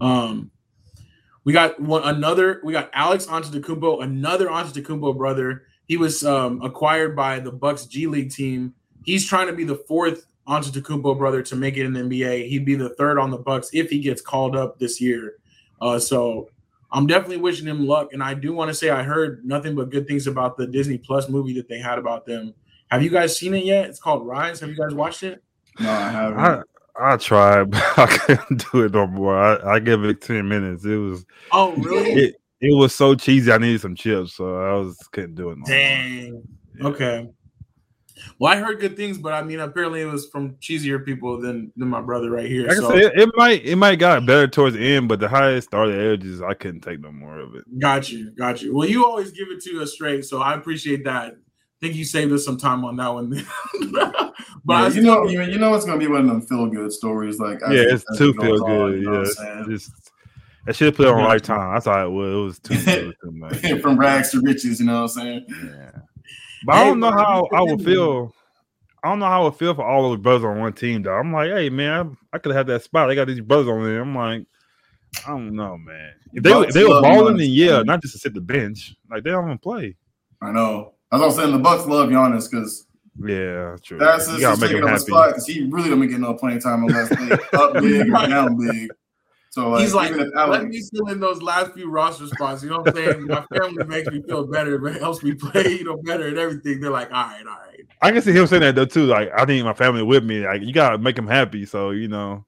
Um, we got one another. We got Alex Antetokounmpo, another Antetokounmpo brother. He was um, acquired by the Bucks G League team. He's trying to be the fourth Antetokounmpo brother to make it in the NBA. He'd be the third on the Bucks if he gets called up this year. Uh, so I'm definitely wishing him luck. And I do want to say I heard nothing but good things about the Disney Plus movie that they had about them. Have you guys seen it yet? It's called Rise. Have you guys watched it? No, I haven't. I tried, but I couldn't do it no more. I, I give it ten minutes. It was oh really? It, it was so cheesy. I needed some chips, so I was couldn't do it. No Dang. Yeah. Okay. Well, I heard good things, but I mean, apparently it was from cheesier people than than my brother right here. Like so. I said, it, it, might it might got better towards the end, but the highest started edges, I couldn't take no more of it. Got you, got you. Well, you always give it to us straight, so I appreciate that think you saved us some time on that one. but yeah, you know, you, you know, it's gonna be one of them feel good stories. Like yeah, it's too feel good. Yeah, just That should have put on lifetime. I thought it was, it was too, it too much. From rags to riches, you know what I'm saying? Yeah. But I don't know how I would feel. I don't know how I would feel for all those brothers on one team, though. I'm like, hey man, I, I could have that spot. They got these brothers on there. I'm like, I don't know, man. If they, if they were balling, then yeah, not just to sit the bench. Like they don't even play. I know. As I was saying, the Bucks love Giannis because yeah, true. That's just you taking up a spot because he really don't get no playing time unless they up big or down big. So like, he's like, let me fill in those last few roster spots. You know what I'm saying? My family makes me feel better, it helps me play, you know, better and everything. They're like, all right, all right. I can see him saying that though too. Like, I need my family with me. Like, you gotta make him happy. So you know.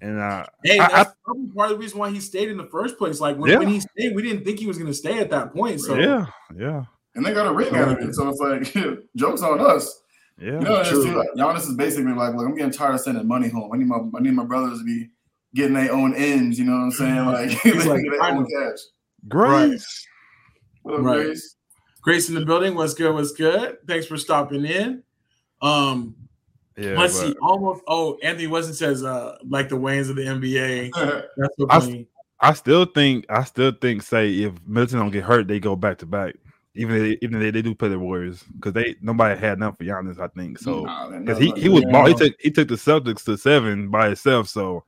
And uh, hey, that's I, part of the reason why he stayed in the first place. Like when, yeah. when he stayed, we didn't think he was going to stay at that point. So yeah, yeah. And they got a ring out of it, so it's like jokes on us. Yeah, you know, true. Like, Giannis is basically like, look, I'm getting tired of sending money home. I need my I need my brothers to be getting their own ends. You know what I'm saying? Like, He's like their own cash. Grace, right. right. Grace. Grace in the building. What's good? What's good? Thanks for stopping in. Um, yeah, let's but... see. Almost. Oh, Anthony Weston says, uh, like the Waynes of the NBA. That's so funny. I, I still think. I still think. Say if Middleton don't get hurt, they go back to back even if, even they, they do play the Warriors because they nobody had enough for Giannis, I think. So because he, he was ball, he took he took the Celtics to seven by himself. So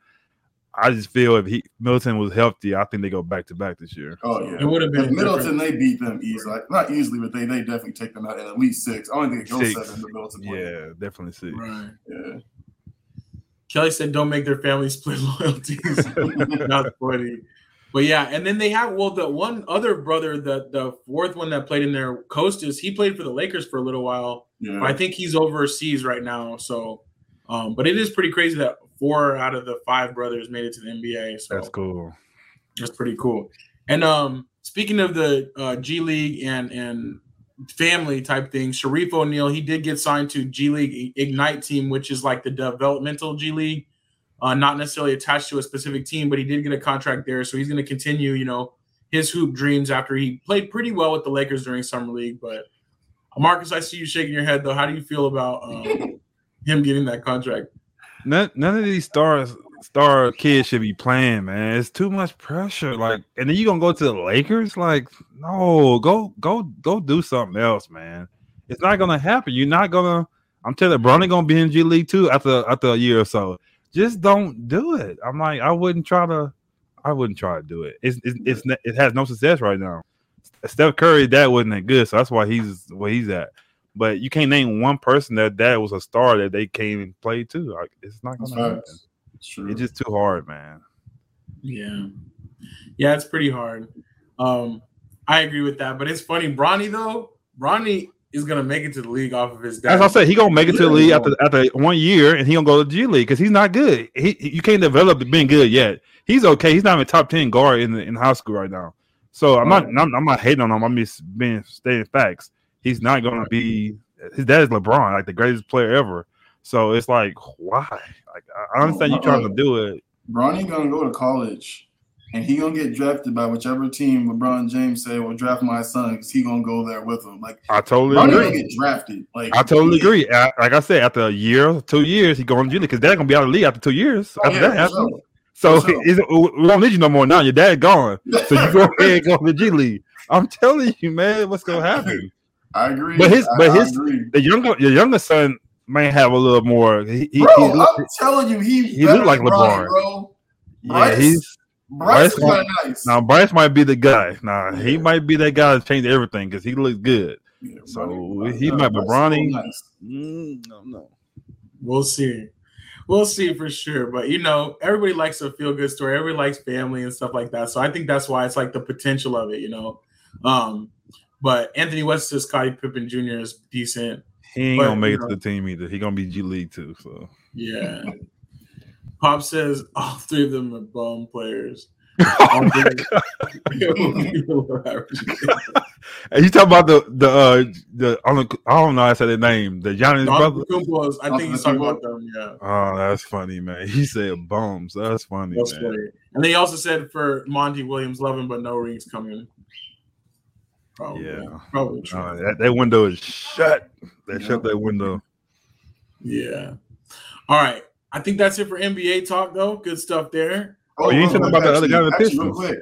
I just feel if he Middleton was healthy, I think they go back to back this year. Oh yeah, it would have been Middleton. They beat them easily, like, not easily, but they they definitely take them out at least six. I don't think it goes six. seven. Middleton yeah, definitely six. Right. Yeah. Kelly said, "Don't make their families split loyalties." Not funny. But yeah, and then they have well the one other brother, the the fourth one that played in there, Kostas, he played for the Lakers for a little while. Yeah. I think he's overseas right now. So um, but it is pretty crazy that four out of the five brothers made it to the NBA. So that's cool. That's pretty cool. And um speaking of the uh, G League and and family type thing, Shareef O'Neal, he did get signed to G League Ignite team, which is like the developmental G League uh, not necessarily attached to a specific team, but he did get a contract there. So he's going to continue, you know, his hoop dreams after he played pretty well with the Lakers during summer league. But Marcus, I see you shaking your head though. How do you feel about um, him getting that contract? None, none of these stars star kids should be playing, man. It's too much pressure. Like, and then you gonna go to the Lakers? Like, no, go go go do something else, man. It's not gonna happen. You're not gonna. I'm telling you, Bronny gonna be in G League too after after a year or so just don't do it. I'm like, I wouldn't try to, I wouldn't try to do it. It's it's, it's it has no success right now. Steph Curry, that wasn't that good, so that's why he's where he's at. But you can't name one person that that was a star that they came and played too. Like it's not gonna happen. It's, it's just too hard, man. Yeah, yeah, it's pretty hard. Um, I agree with that, but it's funny, Bronny though. Bronny is gonna make it to the league off of his dad. As I said, he gonna make it to the league after after one year, and he gonna go to G League because he's not good. He you can't develop being good yet. He's okay. He's not even top ten guard in the, in high school right now. So I'm not I'm, I'm, not hating on him. I'm just being stating facts. He's not gonna be. His dad is LeBron, like the greatest player ever. So it's like why? Like I understand you trying to do it. Bronny gonna go to college and he gonna get drafted by whichever team LeBron James say will draft my son because he gonna go there with him. Like I totally LeBron agree. Gonna get drafted. Like I totally agree. like I said, after a year, two years, he going to G League because dad gonna be out of the league after two years. Oh, after yeah, that, sure. so sure. we don't need you no more now. Your dad gone, so you go ahead and go to the G League. I'm telling you, man, what's gonna happen? I agree. But his, I, but his, the younger, your younger son may have a little more. He, bro, he, I'm telling you, he he looked like LeBron, bro. Yeah, Bryce, he's Bryce, Bryce might, nice. Now Bryce might be the guy. Now yeah. he might be that guy to change everything because he looks good. Yeah, so Bronny, he might be Bronny. Nice. Mm, no, no. We'll see. We'll see for sure. But you know, everybody likes a feel good story. Everybody likes family and stuff like that. So I think that's why it's like the potential of it, you know. Um, but Anthony West says Scottie Pippen Jr. is decent. He ain't but, gonna make it know, to the team either. He gonna be G League too. So yeah. Pop says all three of them are bum players. Oh and you talk about the the uh the I don't know I said the name the Giannis brother. Was, I think he's talking about them. Yeah. Oh, that's funny, man. He said bums. That's funny. That's man. funny. And they also said for Monty Williams, loving but no rings coming. Probably. Yeah. Probably. Uh, that, that window is shut. They yeah. shut that window. Yeah. All right. I think that's it for NBA talk, though. Good stuff there. Oh, you ain't talking about the other guy in the Pistons. Real quick,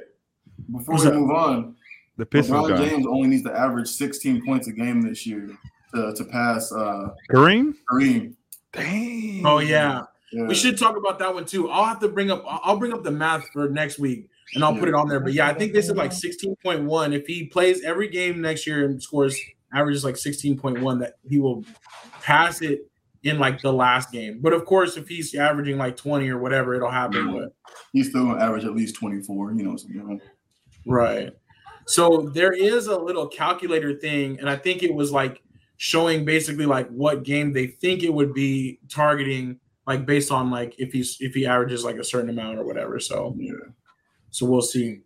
before What's we that? move on, the Pistons LeBron guy. James only needs to average 16 points a game this year to, to pass uh, Kareem. Kareem. Dang. Oh yeah. yeah. We should talk about that one too. I'll have to bring up. I'll bring up the math for next week and I'll put it on there. But yeah, I think this is like 16.1. If he plays every game next year and scores averages like 16.1, that he will pass it in like the last game. But of course, if he's averaging like 20 or whatever, it'll happen. Mm-hmm. But he's still gonna average at least 24, you know, something. Right. So there is a little calculator thing, and I think it was like showing basically like what game they think it would be targeting, like based on like if he's if he averages like a certain amount or whatever. So yeah. So we'll see.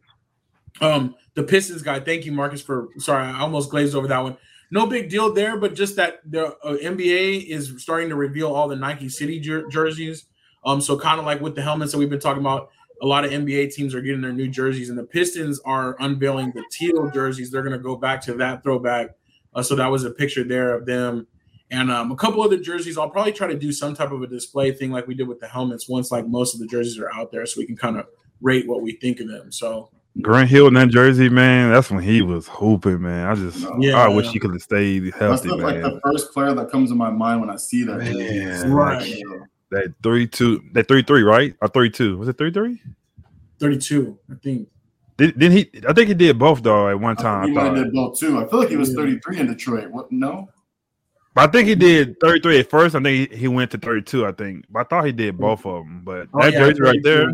Um, the Pistons guy, thank you, Marcus, for sorry, I almost glazed over that one. No big deal there, but just that the uh, NBA is starting to reveal all the Nike City jer- jerseys. Um, so kind of like with the helmets that we've been talking about, a lot of NBA teams are getting their new jerseys, and the Pistons are unveiling the teal jerseys. They're going to go back to that throwback. Uh, so that was a picture there of them, and um, a couple other jerseys. I'll probably try to do some type of a display thing like we did with the helmets once like most of the jerseys are out there, so we can kind of rate what we think of them. So Grant Hill in that jersey, man, that's when he was hooping, man. I just, yeah, I wish he could have stayed healthy. That's like the first player that comes to my mind when I see that. Man, right. That three two, that three three, right? Or three two? Was it three three? Thirty two, I think. Did, did he? I think he did both though at one time. I he might did both too. I feel like he was thirty three in Detroit. What? No. But I think he did 33 at first. I think he went to 32, I think. But I thought he did oh. both of them. But oh, that yeah, jersey right there,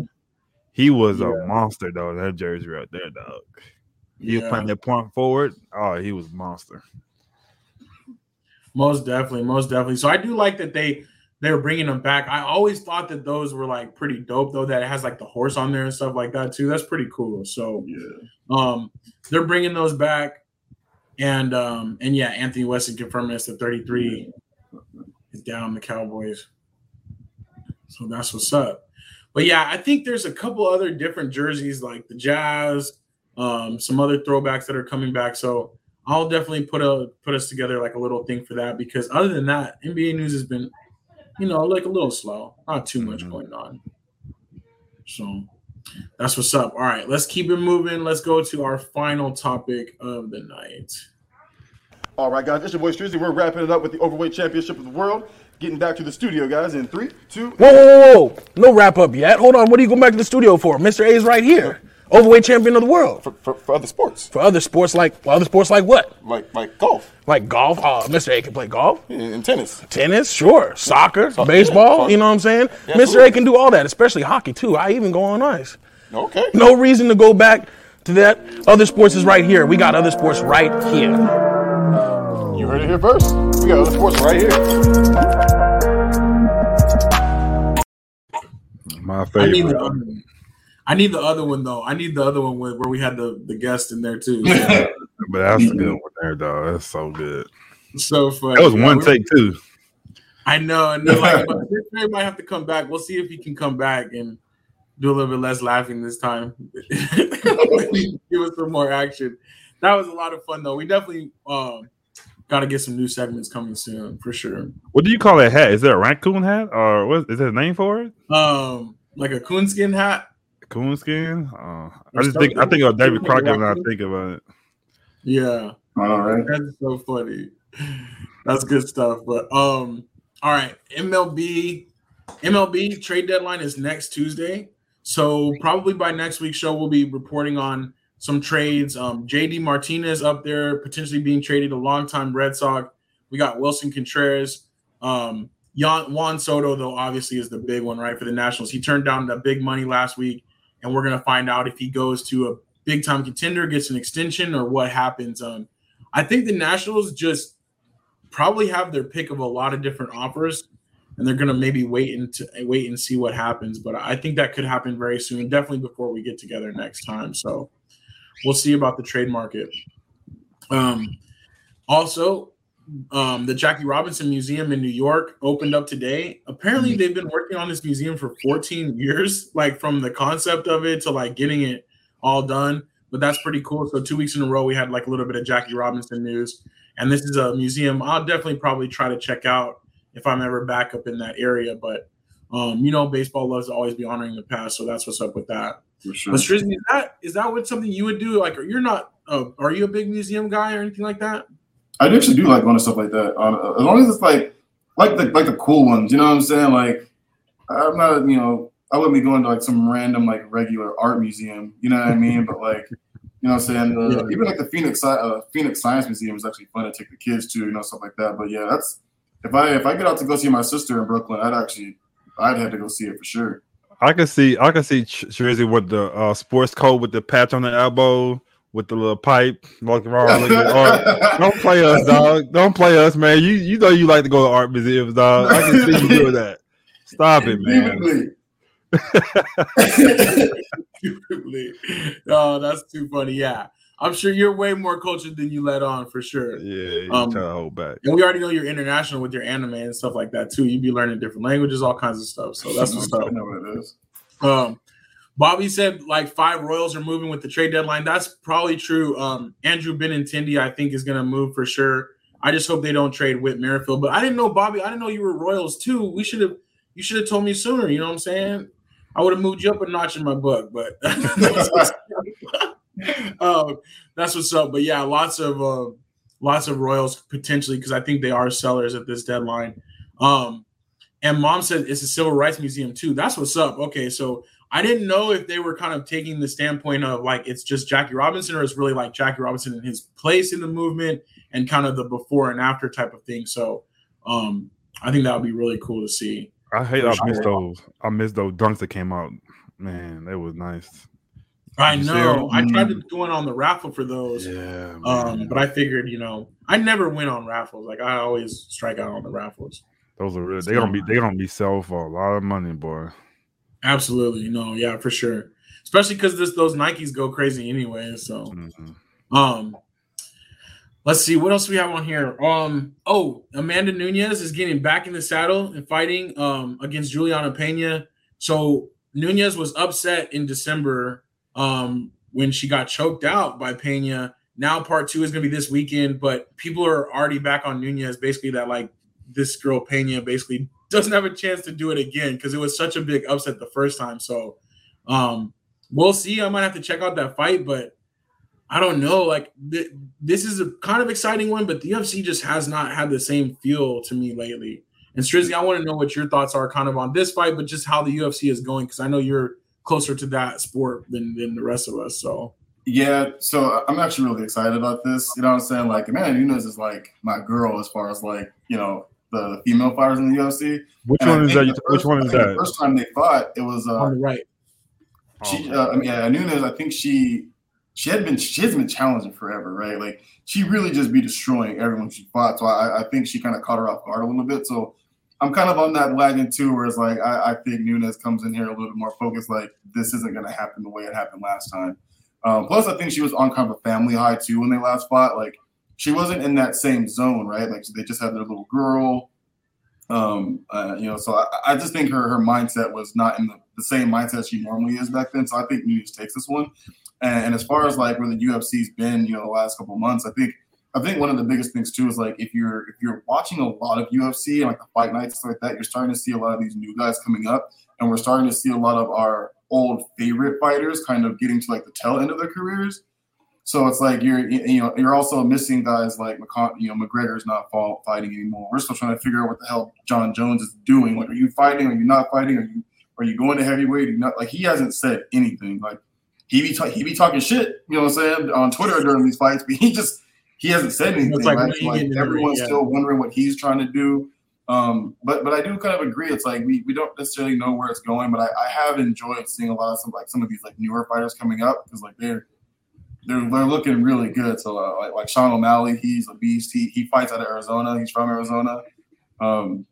he was yeah. a monster, though. That jersey right there, dog. He yeah. was playing that point forward. Oh, he was a monster. Most definitely, most definitely. So I do like that they they're bringing them back. I always thought that those were like pretty dope, though. That it has like the horse on there and stuff like that too. That's pretty cool. So yeah, um, they're bringing those back, and um, and yeah, Anthony Weston confirming us that 33 is down the Cowboys. So that's what's up but yeah, I think there's a couple other different jerseys like the Jazz, um, some other throwbacks that are coming back. So I'll definitely put a put us together like a little thing for that because other than that, NBA news has been, you know, like a little slow, not too much mm-hmm. going on. So that's what's up. All right, let's keep it moving. Let's go to our final topic of the night. All right, guys, it's your boy Strizzy. We're wrapping it up with the Overweight Championship of the World. Getting back to the studio, guys, in three, two. Whoa, whoa, whoa, whoa. No wrap up yet. Hold on. What are you going back to the studio for? Mr. A is right here. Overweight champion of the world. For, for, for other sports. For other sports like well, other sports like what? Like like golf. Like golf. Uh, oh, Mr. A can play golf. Yeah, and tennis. Tennis, sure. Soccer, Soccer baseball. Yeah. You know what I'm saying? Yeah, Mr. Absolutely. A can do all that, especially hockey too. I even go on ice. Okay. No reason to go back to that. Other sports is right here. We got other sports right here. You heard it here first. We got other sports right here. My favorite. I need, the other, I need the other one though. I need the other one where, where we had the, the guest in there too. but that's a good one there, though. That's so good. So funny. That was one take too. I know, and like, but might have to come back. We'll see if he can come back and do a little bit less laughing this time. Give us some more action. That was a lot of fun though. We definitely um, got to get some new segments coming soon for sure. What do you call that hat? Is there a raccoon hat or what is there a name for it? Um, like a coonskin hat. Coonskin. Uh, I just think I think of David Crockett when I think about it. Yeah. All right. That's so funny. That's good stuff. But um, all right, MLB, MLB trade deadline is next Tuesday. So probably by next week's show, we'll be reporting on some trades. Um, JD Martinez up there potentially being traded, a longtime Red Sox. We got Willson Contreras. Um, Juan Soto, though, obviously is the big one, right, for the Nationals. He turned down the big money last week, and we're going to find out if he goes to a big time contender, gets an extension, or what happens. Um, I think the Nationals just probably have their pick of a lot of different offers, and they're going to maybe wait and to wait and see what happens. But I think that could happen very soon, definitely before we get together next time. So we'll see about the trade market. Um, also, um, the Jackie Robinson Museum in New York opened up today. Apparently, mm-hmm. they've been working on this museum for 14 years, like from the concept of it to like getting it all done. But that's pretty cool. So two weeks in a row, we had like a little bit of Jackie Robinson news, and this is a museum I'll definitely probably try to check out if I'm ever back up in that area. But Um, you know, baseball loves to always be honoring the past, so that's what's up with that. For sure. But Strizzy, is that is that what something you would do? Like, are you're not. Uh, are you a big museum guy or anything like that? I actually do like going to stuff like that. Uh, as long as it's like like the like the cool ones, you know what I'm saying? Like I'm not, you know, I wouldn't be going to like some random like regular art museum, you know what I mean? But like, you know what I'm saying? Uh, yeah. Even like the Phoenix uh, Phoenix Science Museum is actually fun to take the kids to, you know, stuff like that. But yeah, that's if I if I get out to go see my sister in Brooklyn, I'd actually I'd have to go see it for sure. I can see I can see Strizzy with the uh, sports coat with the patch on the elbow with the little pipe walking around looking at art. Don't play us, dog. Don't play us, man. You you know you like to go to art museums, dog. I can see you doing that. Stop it, man. oh, that's too funny. Yeah. I'm sure you're way more cultured than you let on for sure. Yeah, you um, try to hold back. And we already know you're international with your anime and stuff like that too. You'd be learning different languages, all kinds of stuff. So that's what's up. I know what it is. Um, Bobby said like five Royals are moving with the trade deadline. That's probably true. Um, Andrew Benintendi, I think, is going to move for sure. I just hope they don't trade Whit Merrifield. But I didn't know Bobby. I didn't know you were Royals too. We should have. You should have told me sooner. You know what I'm saying? I would have moved you up a notch in my book, but um, that's what's up. But yeah, lots of uh, lots of Royals potentially because I think they are sellers at this deadline. Um, and mom said it's a civil rights museum too. That's what's up. Okay, so I didn't know if they were kind of taking the standpoint of like it's just Jackie Robinson or it's really like Jackie Robinson and his place in the movement and kind of the before and after type of thing. So um, I think that would be really cool to see. I hate I missed those. I missed those dunks that came out. Man, that was nice. I know. I tried to do it on the raffle for those. Yeah. Um, but I figured, you know, I never win on raffles. Like I always strike out on the raffles. Those are really they gonna be they gonna be sell for a lot of money, boy. Absolutely, no, yeah, for sure. Especially because this those Nikes go crazy anyway. So, mm-hmm. um, Let's see what else we have on here. Um, oh, Amanda Nunes is getting back in the saddle and fighting um against Julianna Peña. So Nunes was upset in December um when she got choked out by Pena. Now part two is gonna be this weekend, but people are already back on Nunes, basically that like this girl Pena basically doesn't have a chance to do it again because it was such a big upset the first time. So um we'll see. I might have to check out that fight, but I don't know. Like th- this is a kind of exciting one, but the UFC just has not had the same feel to me lately. And Strizzy, I want to know what your thoughts are kind of on this fight, but just how the UFC is going because I know you're closer to that sport than than the rest of us. So yeah, so I'm actually really excited about this. You know what I'm saying? Like, man, Nunes is like my girl as far as like you know the female fighters in the UFC. Which and one is that? First, which one is that? The first time they fought, it was uh, on the right. She, uh, I mean, yeah, Nunes. I think she she had been she has been challenging forever, right? Like she really just be destroying everyone she fought. So I, I think she kind of caught her off guard a little bit. So I'm kind of on that wagon too, where it's like I, I think Nunes comes in here a little bit more focused, like this isn't gonna happen the way it happened last time. Um, plus, I think she was on kind of a family high too when they last fought. Like she wasn't in that same zone, right? Like they just had their little girl. Um, uh, you know, so I, I, just think her her mindset was not in the, the same mindset she normally is back then. So I think Nunes takes this one. And, and as far as like where the UFC's been, you know, the last couple months, I think I think one of the biggest things too is like if you're if you're watching a lot of UFC and like the fight nights like that, you're starting to see a lot of these new guys coming up, and we're starting to see a lot of our old favorite fighters kind of getting to like the tail end of their careers. So it's like you're you know you're also missing guys like McCon- you know McGregor's not fall, fighting anymore. We're still trying to figure out what the hell Jon Jones is doing. Like, are you fighting? Are you not fighting? Are you are you going to heavyweight? Are you not like he hasn't said anything. Like he be ta- he be talking shit, you know what I'm saying, on Twitter during these fights, but he just he hasn't said anything. It's like, right? like everyone's yeah. still wondering what he's trying to do. Um, but but I do kind of agree. It's like we, we don't necessarily know where it's going, but I, I have enjoyed seeing a lot of some like some of these like newer fighters coming up because like they're they're they're looking really good. So uh, like like Sean O'Malley, he's a beast. He he fights out of Arizona. He's from Arizona. Um,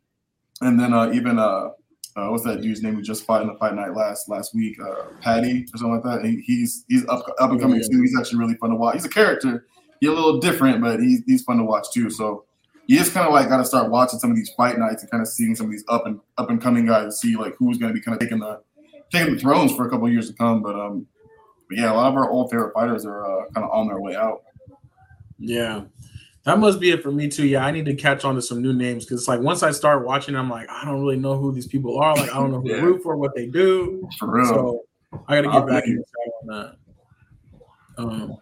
and then uh, even uh, uh, what's that dude's name who just fought in the fight night last last week? Uh, Paddy or something like that. He, he's he's up up and coming yeah. too. He's actually really fun to watch. He's a character. He's a little different, but he's he's fun to watch too. So you just kind of like got to start watching some of these fight nights and kind of seeing some of these up and up and coming guys to see like who's going to be kind of taking the taking the thrones for a couple years to come. But um, but yeah, a lot of our old favorite fighters are uh, kind of on their way out. Yeah. That must be it for me too. Yeah, I need to catch on to some new names because it's like once I start watching, I'm like, I don't really know who these people are. Like, I don't know who yeah. root for, what they do. For real. So I got to get I'll back into on that. Um,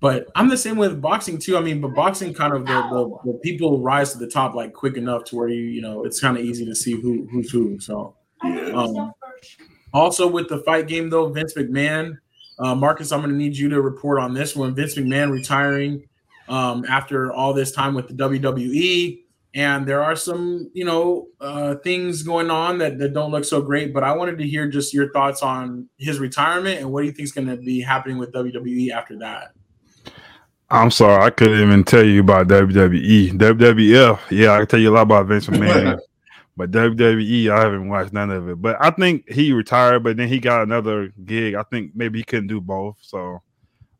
but I'm the same with boxing too. I mean, but boxing kind of the, the, the people rise to the top like quick enough to where you you know it's kind of easy to see who who's who. So, um, also with the fight game though, Vince McMahon, uh, Marcus, I'm going to need you to report on this one. Vince McMahon retiring um, after all this time with the WWE and there are some you know uh, things going on that, that don't look so great but i wanted to hear just your thoughts on his retirement and what do you think is going to be happening with wwe after that? I'm sorry i couldn't even tell you about wwe wwf yeah i can tell you a lot about vince mcmahon but wwe i haven't watched none of it but i think he retired but then he got another gig i think maybe he couldn't do both so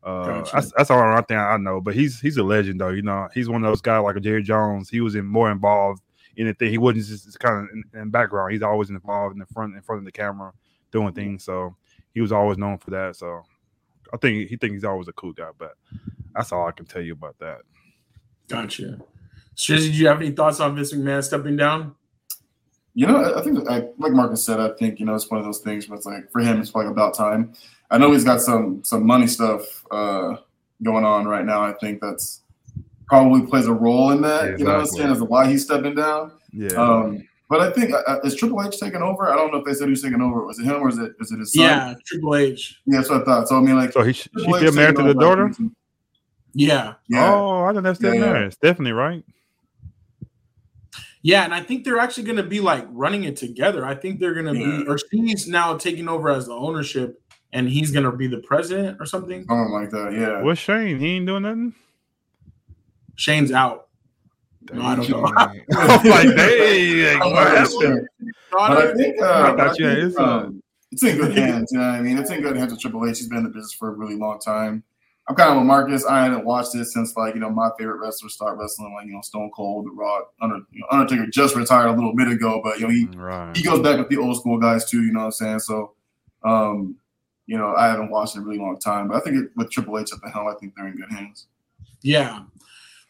uh, gotcha. that's, that's all I think I know. But he's he's a legend though. You know, he's one of those guys like a Jerry Jones. He was in more involved in the thing. He wasn't just kind of in, in background. He's always involved in the front in front of the camera doing things. So he was always known for that. So I think he thinks he's always a cool guy. But that's all I can tell you about that. Gotcha. Strizzy, do you have any thoughts on Vince McMahon stepping down? You know, I think, I, like Marcus said, I think you know it's one of those things where it's like for him, it's like about time. I know he's got some some money stuff uh, going on right now. I think that's probably plays a role in that. Exactly. You know what I'm saying? As to why he's stepping down. Yeah. Um, but I think uh, is Triple H taking over? I don't know if they said who's taking over. Was it him or is it is it his son? Yeah, Triple H. Yeah, that's what I thought. So I mean, like, so he she still married to the daughter. Yeah. yeah. Oh, I think that's still yeah, married. Yeah. Definitely right. Yeah, and I think they're actually going to be like running it together. I think they're going to yeah. be, or she's now taking over as the ownership and he's gonna be the president or something. Something like that, yeah. What's Shane? He ain't doing nothing. Shane's out. No, I don't know. I'm like, dang. but I think, uh, I think it's, um, it's in good hands. You know what I mean? It's in good hands with Triple H. He's been in the business for a really long time. I'm kind of with Marcus. I haven't watched this since like you know my favorite wrestlers start wrestling, like you know Stone Cold, The Rock, Under, you know, Undertaker just retired a little bit ago, but you know he right. he goes back with the old school guys too. You know what I'm saying? So, um, you know, I haven't watched in a really long time, but I think it, with Triple H at the helm, I think they're in good hands. Yeah,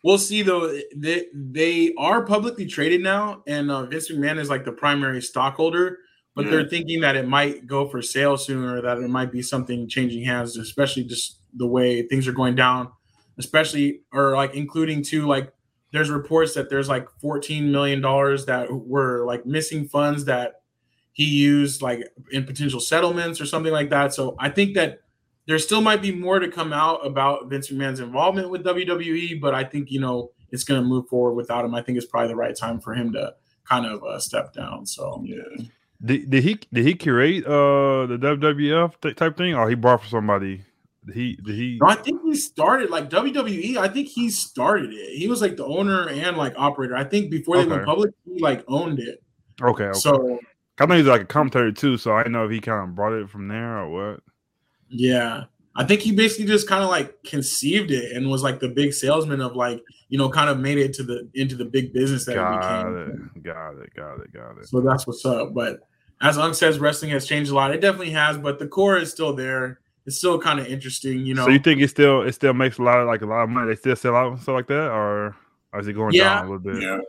we'll see though. They they are publicly traded now, and uh, Vince McMahon is like the primary stockholder. But yeah. they're thinking that it might go for sale sooner, that it might be something changing hands, especially just the way things are going down, especially or like including too like there's reports that there's like 14 million dollars that were like missing funds that he used like in potential settlements or something like that. So I think that there still might be more to come out about Vince McMahon's involvement with WWE, but I think you know it's going to move forward without him. I think it's probably the right time for him to kind of uh, step down. So yeah. Did, did he did he curate uh the WWF type thing, or he brought for somebody? He did he? No, I think he started like WWE. I think he started it. He was like the owner and like operator. I think before they okay. went public, he like owned it. Okay, okay. So I know he's like a commentator too, so I know if he kind of brought it from there or what. Yeah. I think he basically just kind of like conceived it and was like the big salesman of like, you know, kind of made it to the into the big business that got it became. It, got it, got it, got it. So that's what's up. But as Unk says, wrestling has changed a lot. It definitely has, but the core is still there. It's still kind of interesting, you know. So you think it still it still makes a lot of like a lot of money? They still sell out and stuff like that, or, or is it going yeah. down a little bit? Yeah.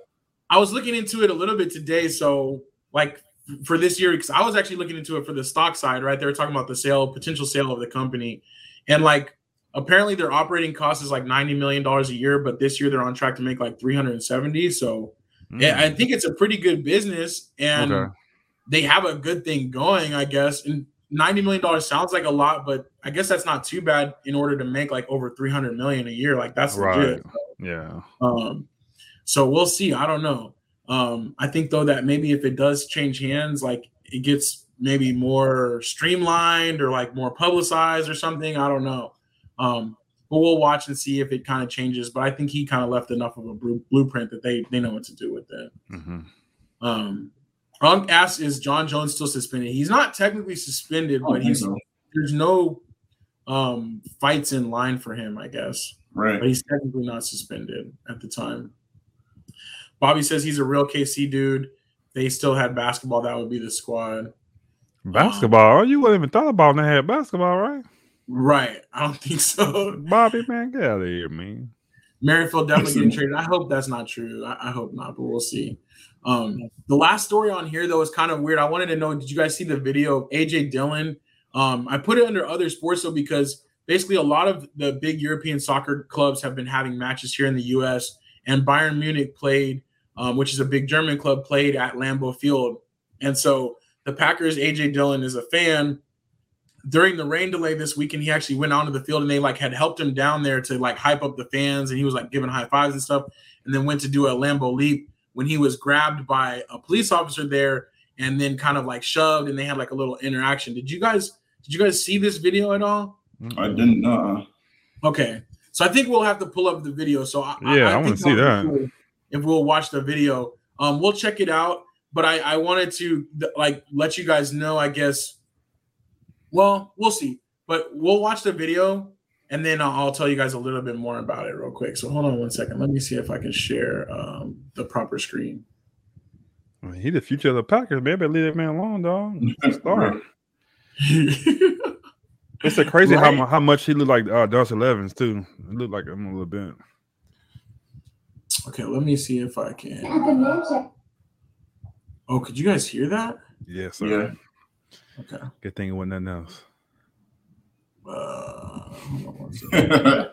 I was looking into it a little bit today. So like for this year because I was actually looking into it for the stock side, right? They were talking about the sale, potential sale of the company, and like apparently their operating cost is like ninety million dollars a year, but this year they're on track to make like three hundred and seventy. So mm. yeah, I think it's a pretty good business, and okay. they have a good thing going, I guess. And ninety million dollars sounds like a lot, but I guess that's not too bad in order to make like over three hundred million a year. Like that's right. legit. Yeah. Um. So we'll see. I don't know. Um, I think though that maybe if it does change hands, like it gets maybe more streamlined or like more publicized or something. I don't know. Um, but we'll watch and see if it kind of changes. But I think he kind of left enough of a blueprint that they they know what to do with it. Mm-hmm. Um, Runk asks, "Is Jon Jones still suspended? He's not technically suspended, but he's so. there's no um, fights in line for him, I guess. Right. But he's technically not suspended at the time. Bobby says he's a real KC dude. They still had basketball. That would be the squad. Basketball? Um, you wouldn't even thought about when they had basketball, right? Right. I don't think so. Bobby, man, get out of here, man. Merrifield definitely getting traded. I hope that's not true. I, I hope not, but we'll see. Um, the last story on here though is kind of weird. I wanted to know, did you guys see the video of AJ Dillon? Um, I put it under other sports though because basically a lot of the big European soccer clubs have been having matches here in the U.S. and Bayern Munich played, um, which is a big German club, played at Lambeau Field, and so the Packers AJ Dillon is a fan. During the rain delay this weekend, he actually went onto the field and they like had helped him down there to like hype up the fans, and he was like giving high fives and stuff, and then went to do a Lambeau leap when he was grabbed by a police officer there and then kind of like shoved and they had like a little interaction. Did you guys did you guys see this video at all? I didn't know. Okay. So I think we'll have to pull up the video. So I, yeah, I, I, I want to see that. Cool if we'll watch the video, um, we'll check it out. But I, I wanted to like let you guys know. I guess. Well, we'll see. But we'll watch the video and then I'll, I'll, tell you guys a little bit more about it real quick. So hold on one second. Let me see if I can share um, the proper screen. Well, he the future of the Packers. Maybe leave that man alone, dog. Start. it's a crazy right. how how much he looked like uh, Dawson Evans too. It looked like him a little bit. Okay, let me see if I can. Oh, could you guys hear that? Yes, sir. Yeah. Okay. Good thing it wasn't nothing else. Uh,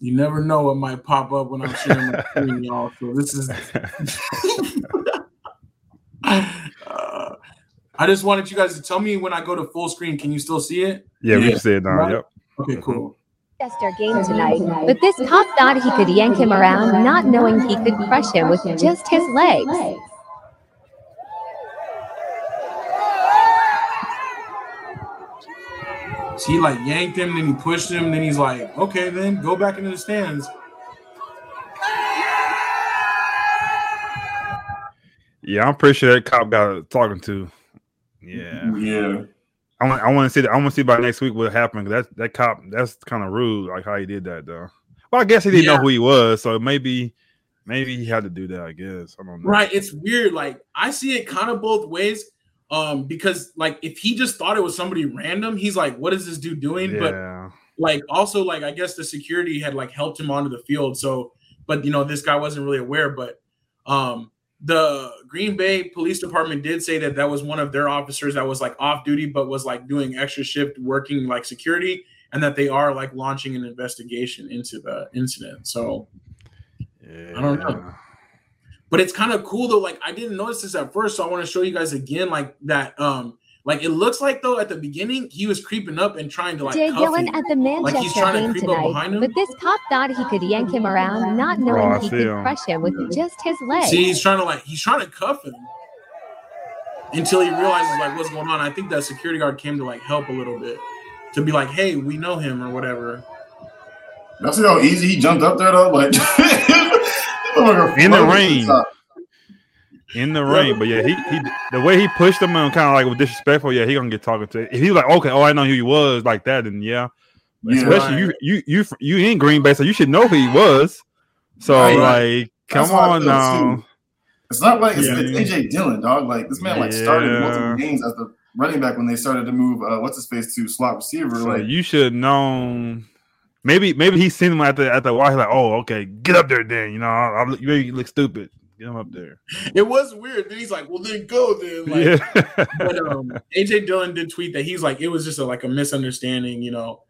you never know what might pop up when I'm sharing my screen, y'all. So this is. uh, I just wanted you guys to tell me when I go to full screen. Can you still see it? Yeah, we can see it now. Right? Yep. Okay, cool. Our game tonight, but this cop thought he could yank him around, not knowing he could crush him with just his legs. So he like yanked him, then he pushed him, then he's like, okay, then go back into the stands. Yeah, I'm pretty sure that cop got talking to. Yeah, yeah. I want, I want to see that. I want to see by next week what happened. That that cop, that's kind of rude, like how he did that though. Well, I guess he didn't yeah. know who he was, so maybe, maybe he had to do that. I guess I don't know. Right, it's weird. Like I see it kind of both ways um, because like if he just thought it was somebody random, he's like, what is this dude doing? Yeah. But like also like I guess the security had like helped him onto the field. So, but you know, this guy wasn't really aware. But um the Green Bay Police Department did say that that was one of their officers that was like off duty, but was like doing extra shift working like security, and that they are like launching an investigation into the incident. So yeah. I don't know but it's kind of cool though. Like I didn't notice this at first, so I want to show you guys again. Like that, um, like it looks like though at the beginning he was creeping up and trying to like Jay Dillon at the Manchester like game tonight, but this cop thought he could yank him around, not knowing oh, he could him. crush him with just his leg. See, he's trying to like he's trying to cuff him until he realizes like what's going on. I think that security guard came to like help a little bit to be like, hey, we know him or whatever. That's how easy he jumped up there though. Like in the rain. In the rain, but yeah, he he the way he pushed him and kind of like was disrespectful. Yeah, he gonna get talking to. If he was like, okay, oh, I know who he was like that, and yeah, yeah especially right. you you you you in Green Bay, so you should know who he was. So right. like, come on now. It's not like it's, yeah. it's, AJ Dillon, dog. Like this man like started multiple games as the running back when they started to move uh, what's his face to slot receiver. So like you should know Maybe maybe he's seen him at the at the wall. He's like, oh, okay, get up there then. You know, I'll, I'll, you look stupid. Get him up there. It was weird. Then he's like, well, then go then. Like, yeah. but um, AJ Dillon did tweet that he's like, it was just a, like a misunderstanding. You know,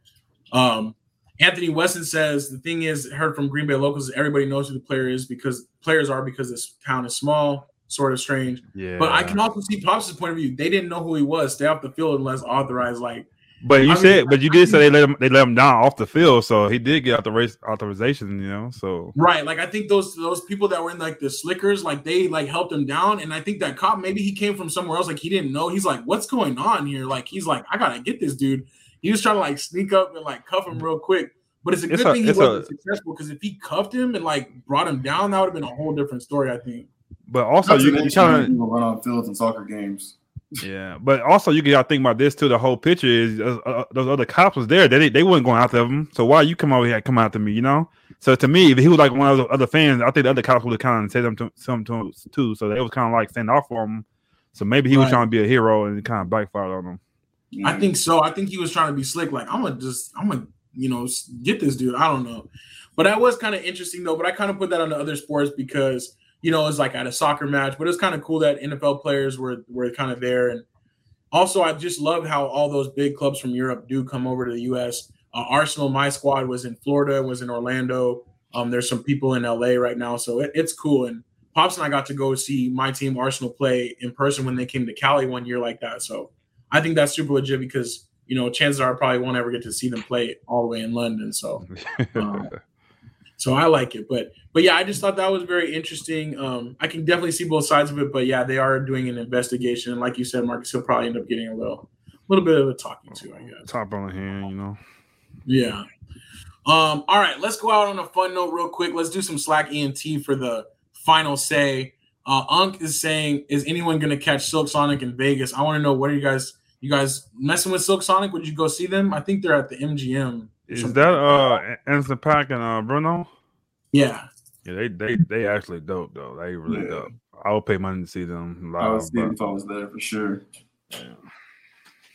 um, Anthony Weston says the thing is heard from Green Bay locals. Everybody knows who the player is because players are because this town is small. Sort of strange. Yeah. But I can also see Pops' point of view. They didn't know who he was. Stay off the field unless authorized. Like but you I said, mean, but you did say they let him they let him down off the field, so he did get out the race authorization, you know. So right, like I think those those people that were in like the slickers, like they like helped him down, and I think that cop maybe he came from somewhere else, like he didn't know. He's like, what's going on here? Like he's like, I gotta get this dude. He was trying to like sneak up and like cuff him real quick. But it's a good it's thing he wasn't a, successful because if he cuffed him and like brought him down, that would have been a whole different story, I think. But also, you, you kind of run on fields and soccer games. Yeah, but also you got to think about this too. The whole picture is uh, uh, those other cops was there. They they weren't going after them. So why you come over here come after me? You know. So to me, if he was like one of the other fans, I think the other cops would have kind of said them to, something to him too. So they was kind of like standing off for him. So maybe he right. was trying to be a hero and kind of backfired on him. I think so. I think he was trying to be slick. Like I'm gonna just, I'm gonna, you know, get this dude. I don't know, but that was kind of interesting though. But I kind of put that on the other sports because you know it's like at a soccer match. But it's kind of cool that NFL players were were kind of there, and also I just love how all those big clubs from Europe do come over to the U.S. Uh, Arsenal, my squad was in Florida, was in Orlando. Um, there's some people in LA right now, so it, it's cool. And Pops and I got to go see my team Arsenal play in person when they came to Cali one year like that. So I think that's super legit because you know chances are I probably won't ever get to see them play all the way in London. So, um, so I like it. But but yeah, I just thought that was very interesting. Um, I can definitely see both sides of it. But yeah, they are doing an investigation, and like you said, Marcus, he'll probably end up getting a little little bit of a talking to, I guess. Top on the hand, you know. Yeah. Um, all right, let's go out on a fun note real quick. Let's do some Slack ENT for the final say. Uh, Unk is saying, is anyone going to catch Silk Sonic in Vegas? I want to know what are you guys, you guys messing with Silk Sonic? Would you go see them? I think they're at the MGM. Is that uh Anderson .Paak and uh Bruno? Yeah. Yeah, they they they actually dope though. They really yeah. dope. I would pay money to see them live. I would see them if I was there for sure. Yeah.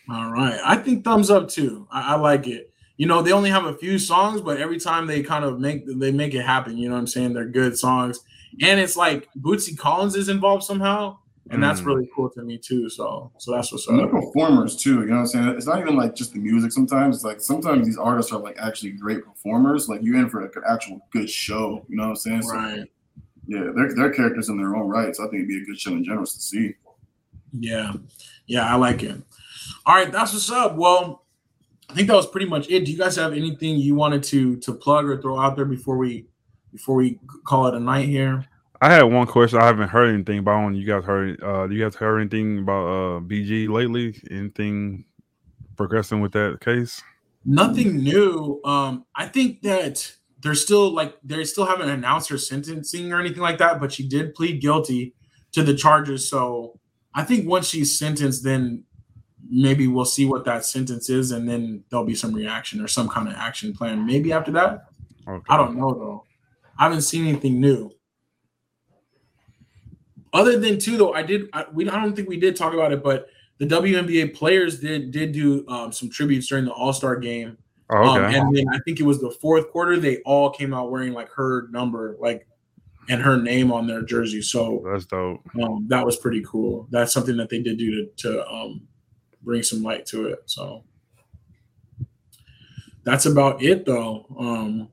All right, I think thumbs up too. I, I like it you know, they only have a few songs, but every time they kind of make they make it happen. You know what I'm saying? They're good songs, and it's like Bootsy Collins is involved somehow, and mm. that's really cool to me too. So, so that's what's up. performers too. You know what I'm saying? It's not even like just the music. Sometimes it's like sometimes these artists are like actually great performers. Like you're in for like an actual good show. You know what I'm saying? Right. So, yeah, they're they're characters in their own right. So I think it'd be a good show in general to see. Yeah, yeah, I like it. All right, that's what's up. Well, I think that was pretty much it. Do you guys have anything you wanted to to plug or throw out there before we before we call it a night here? I had one question. I haven't heard anything about. You guys heard? Uh, do you guys heard anything about uh, BG lately? Anything progressing with that case? Nothing new. Um, I think that they're still like they still haven't announced her sentencing or anything like that, but she did plead guilty to the charges. So I think once she's sentenced, then maybe we'll see what that sentence is, and then there'll be some reaction or some kind of action plan. Maybe after that. Okay. I don't know though. I haven't seen anything new. Other than two though, I did. I, we I don't think we did talk about it, but the WNBA players did did do um, some tributes during the All Star game. Oh, okay. Um, and then I think it was the fourth quarter. They all came out wearing like her number, like and her name on their jersey. So that's dope. Um, that was pretty cool. That's something that they did do to, to um, bring some light to it. So that's about it though. Um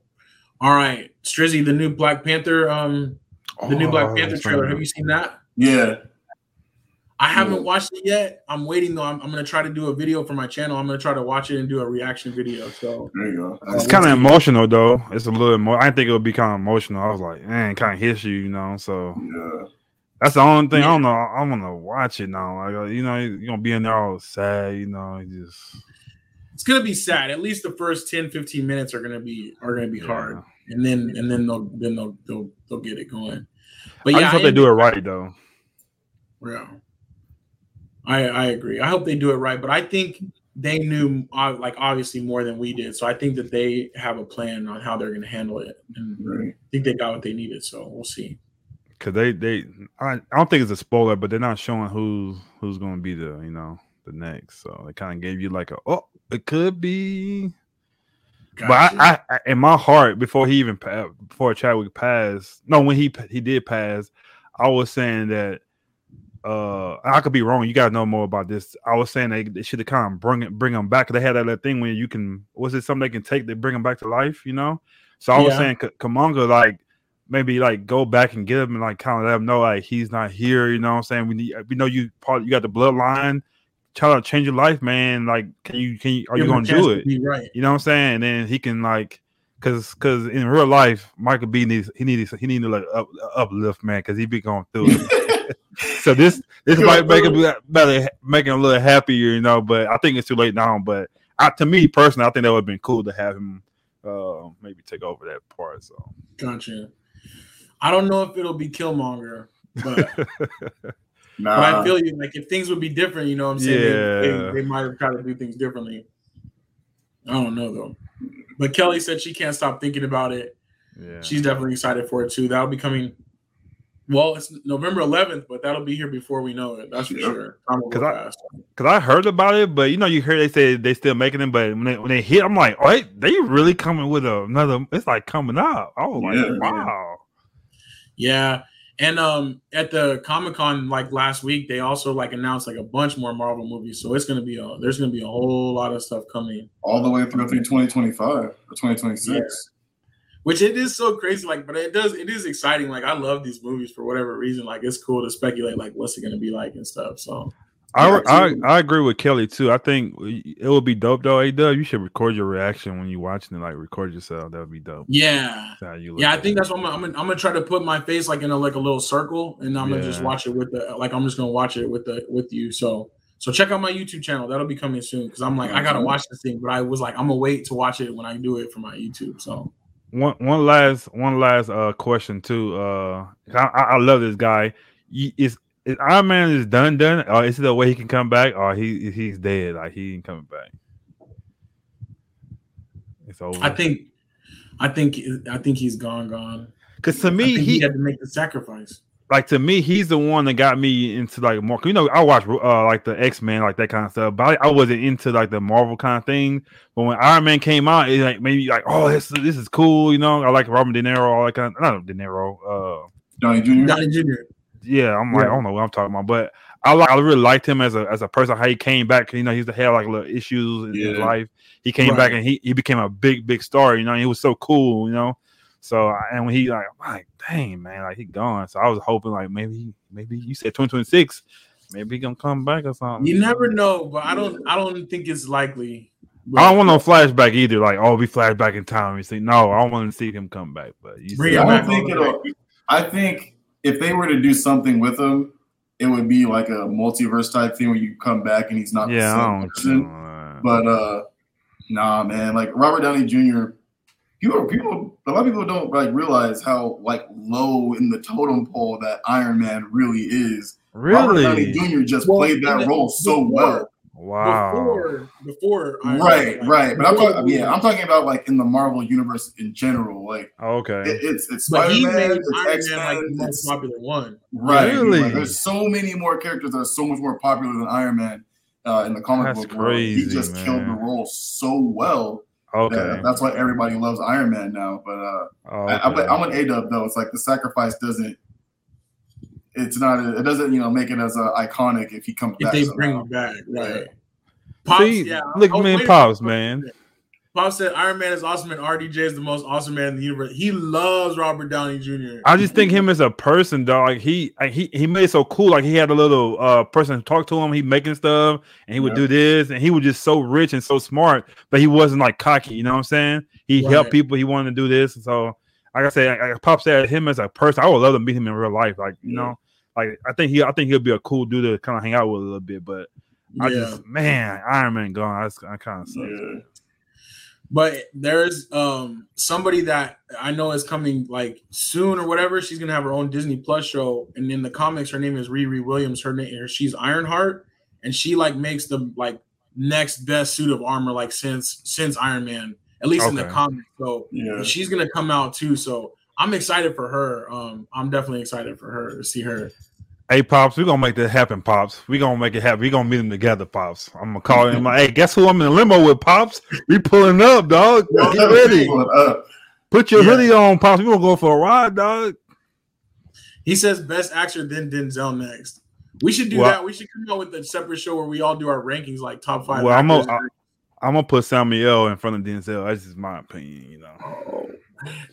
all right, Strizzy, the new Black Panther, um the oh, new Black oh, Panther trailer. Have you seen that? Yeah. I haven't yeah. watched it yet. I'm waiting though. I'm, I'm, gonna try to do a video for my channel. I'm gonna try to watch it and do a reaction video. So there you go. It's kind of emotional though. It's a little more. I think it would be kind of emotional. I was like, man, kind of hits you, you know. So yeah. That's the only thing yeah. I don't know. I'm gonna watch it now. Like uh, you know, you're gonna be in there all sad. You know, just it's gonna be sad. At least the first 10, 15 minutes are gonna be are gonna be yeah. hard, and then and then they'll then they'll they'll, they'll get it going. But yeah, I just hope I they do it right though. Yeah, I I agree. I hope they do it right, but I think they knew uh, like obviously more than we did. So I think that they have a plan on how they're going to handle it, and right. I think they got what they needed. So we'll see because they they I, I don't think it's a spoiler, but they're not showing who's who's going to be the you know the next. So they kind of gave you like a oh it could be. Gotcha. But I, I, in my heart, before he even before Chadwick passed, no, when he he did pass, I was saying that uh I could be wrong. You guys know more about this. I was saying they, they should have kind of bring it bring them back. They had that, that thing when you can was it something they can take they bring them back to life, you know? So I yeah. was saying Killmonger like maybe like go back and get him and like kind of let him know like he's not here. You know what I'm saying? We need we know you part you got the bloodline. Try to change your life, man. Like, can you can you are Give you gonna do it? Right. You know what I'm saying? And then he can like because because in real life, Michael B needs he needs he needs to like up, uplift, man, because he be going through it. so this this might make him better, make him a little happier, you know. But I think it's too late now. But I, to me personally, I think that would have been cool to have him uh maybe take over that part. So gotcha. I don't know if it'll be Killmonger, but, nah. but I feel you. Like if things would be different, you know what I'm saying? Yeah. They, they, they might have tried to do things differently. I don't know though. But Kelly said she can't stop thinking about it. Yeah. She's definitely excited for it too. That'll be coming Well, it's November 11th, but that'll be here before we know it. That's for sure. Because I, cause I heard about it, but you know, you hear they say they still making them, but when they, when they hit, I'm like, oh, they, they really coming with another. It's like coming up. Oh, like yeah, wow. Yeah, and um, at the Comic Con like last week, they also like announced like a bunch more Marvel movies. So it's gonna be a there's gonna be a whole lot of stuff coming all the way through 2025 or 2026. Yeah. Which it is so crazy, like, but it does it is exciting. Like I love these movies for whatever reason. Like it's cool to speculate like what's it gonna be like and stuff. So I, I, I agree with Kelly too. I think it would be dope though. A you should record your reaction when you're watching it. Like record yourself. That would be dope. Yeah, yeah. I think that's what I'm, I'm, gonna, I'm gonna try to put my face like in a like a little circle, and I'm gonna just watch it with the like I'm just gonna watch it with the with you. So so check out my YouTube channel. That'll be coming soon because I'm like I gotta watch this thing, but I was like I'm gonna wait to watch it when I do it for my YouTube. So one one last one last uh question too. Uh, I, I love this guy. Is is Iron Man is done done, or is it the way he can come back, or he he's dead, like he ain't coming back? It's over. I think, I think, I think he's gone, gone. Because to me, he, he, had to make the sacrifice. Like to me, he's the one that got me into like more. You know, I watch uh, like the X Men, like that kind of stuff. But I, I, wasn't into like the Marvel kind of thing. But when Iron Man came out, it like maybe like, oh, this this is cool. You know, I like Robert De Niro, all that kind. Of, not De Niro. Uh, Downey Jr. Downey Jr yeah, I'm like, yeah. I don't know what I'm talking about, but I like, I really liked him as a as a person. How he came back, you know, he used to have like little issues in yeah. his life. He came right. back and he, he became a big big star. You know, he was so cool. You know, so and when he like, I'm like, dang man, like he gone. So I was hoping like maybe maybe you said 2026, maybe he gonna come back or something. You never know, but I don't I don't think it's likely. But I don't want no flashback either. Like, oh, we flashback in time. You see, no, I don't want to see him come back. But you see, I don't think it'll. I think if they were to do something with him, it would be like a multiverse type thing where you come back and he's not yeah, the same person. But uh nah man, like Robert Downey Jr. People, people, a lot of people don't like realize how like low in the totem pole that Iron Man really is. Really, Robert Downey Jr. just well, played that role so well. Wow. Before, before right, like, right. But I'm talking, yeah, I'm talking about like in the Marvel universe in general. Like, okay, it, it's it's Spider Man, it's X Men, like the most popular one. Right. Really? Like, there's so many more characters that are so much more popular than Iron Man uh, in the comic that's book crazy, world. He just man. killed the role so well. Okay, that, that's why everybody loves Iron Man now. But uh, okay. I, I'm an A Dub though. It's like the sacrifice doesn't it's not it doesn't you know make it as uh, iconic if he comes if back. If they bring him back, right? Pops, See, yeah, look, oh, man, Pops, man. Pops said Iron Man is awesome and RDJ is the most awesome man in the universe. He loves Robert Downey Jr. I just think him as a person, dog. Like he, he, he made it so cool. Like he had a little uh person talk to him. He making stuff, and he would yeah. do this, and he was just so rich and so smart, but he wasn't like cocky. You know what I'm saying? He right. helped people. He wanted to do this, so like I said, like Pop said, him as a person, I would love to meet him in real life. Like you yeah. know, like I think he, I think he'll be a cool dude to kind of hang out with a little bit, but I yeah. just man, Iron Man gone. That's I kind of sucks. Yeah. But there's um somebody that I know is coming like soon or whatever. She's gonna have her own Disney Plus show, and in the comics, her name is Riri Williams. Her name, is she's Ironheart, and she like makes the like next best suit of armor like since since Iron Man, at least okay. in the comics. So yeah. she's gonna come out too. So I'm excited for her. Um, I'm definitely excited for her to see her. Hey pops, we're gonna make that happen, pops. We're gonna make it happen. We're gonna meet them together, pops. I'm gonna call him. Like, hey, guess who I'm in the limo with, pops? We pulling up, dog. Get ready. Put your yeah. hoodie on, pops. We gonna go for a ride, dog. He says best actor, then Denzel next. We should do well, that. We should come out with a separate show where we all do our rankings, like top five. Well, I'm gonna, I'm gonna put Samuel in front of Denzel. That's just my opinion, you know. Oh.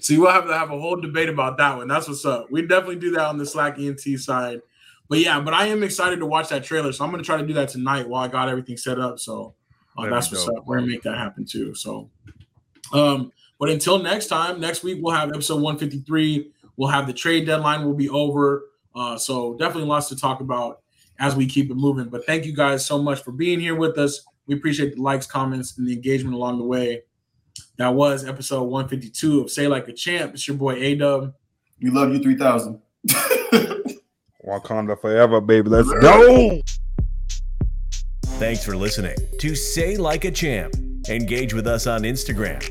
See, we'll have to have a whole debate about that one. That's what's up. We definitely do that on the Slack ENT side. But yeah, but I am excited to watch that trailer. So I'm gonna try to do that tonight while I got everything set up. So uh, that's what's up. We're gonna make that happen too. So um, but until next time, next week we'll have episode 153. We'll have the trade deadline will be over. Uh, so definitely lots to talk about as we keep it moving. But thank you guys so much for being here with us. We appreciate the likes, comments, and the engagement along the way. That was episode 152 of Say Like a Champ. It's your boy A Dub. We love you 3000. Wakanda forever, baby. Let's go. Thanks for listening to Say Like a Champ. Engage with us on Instagram,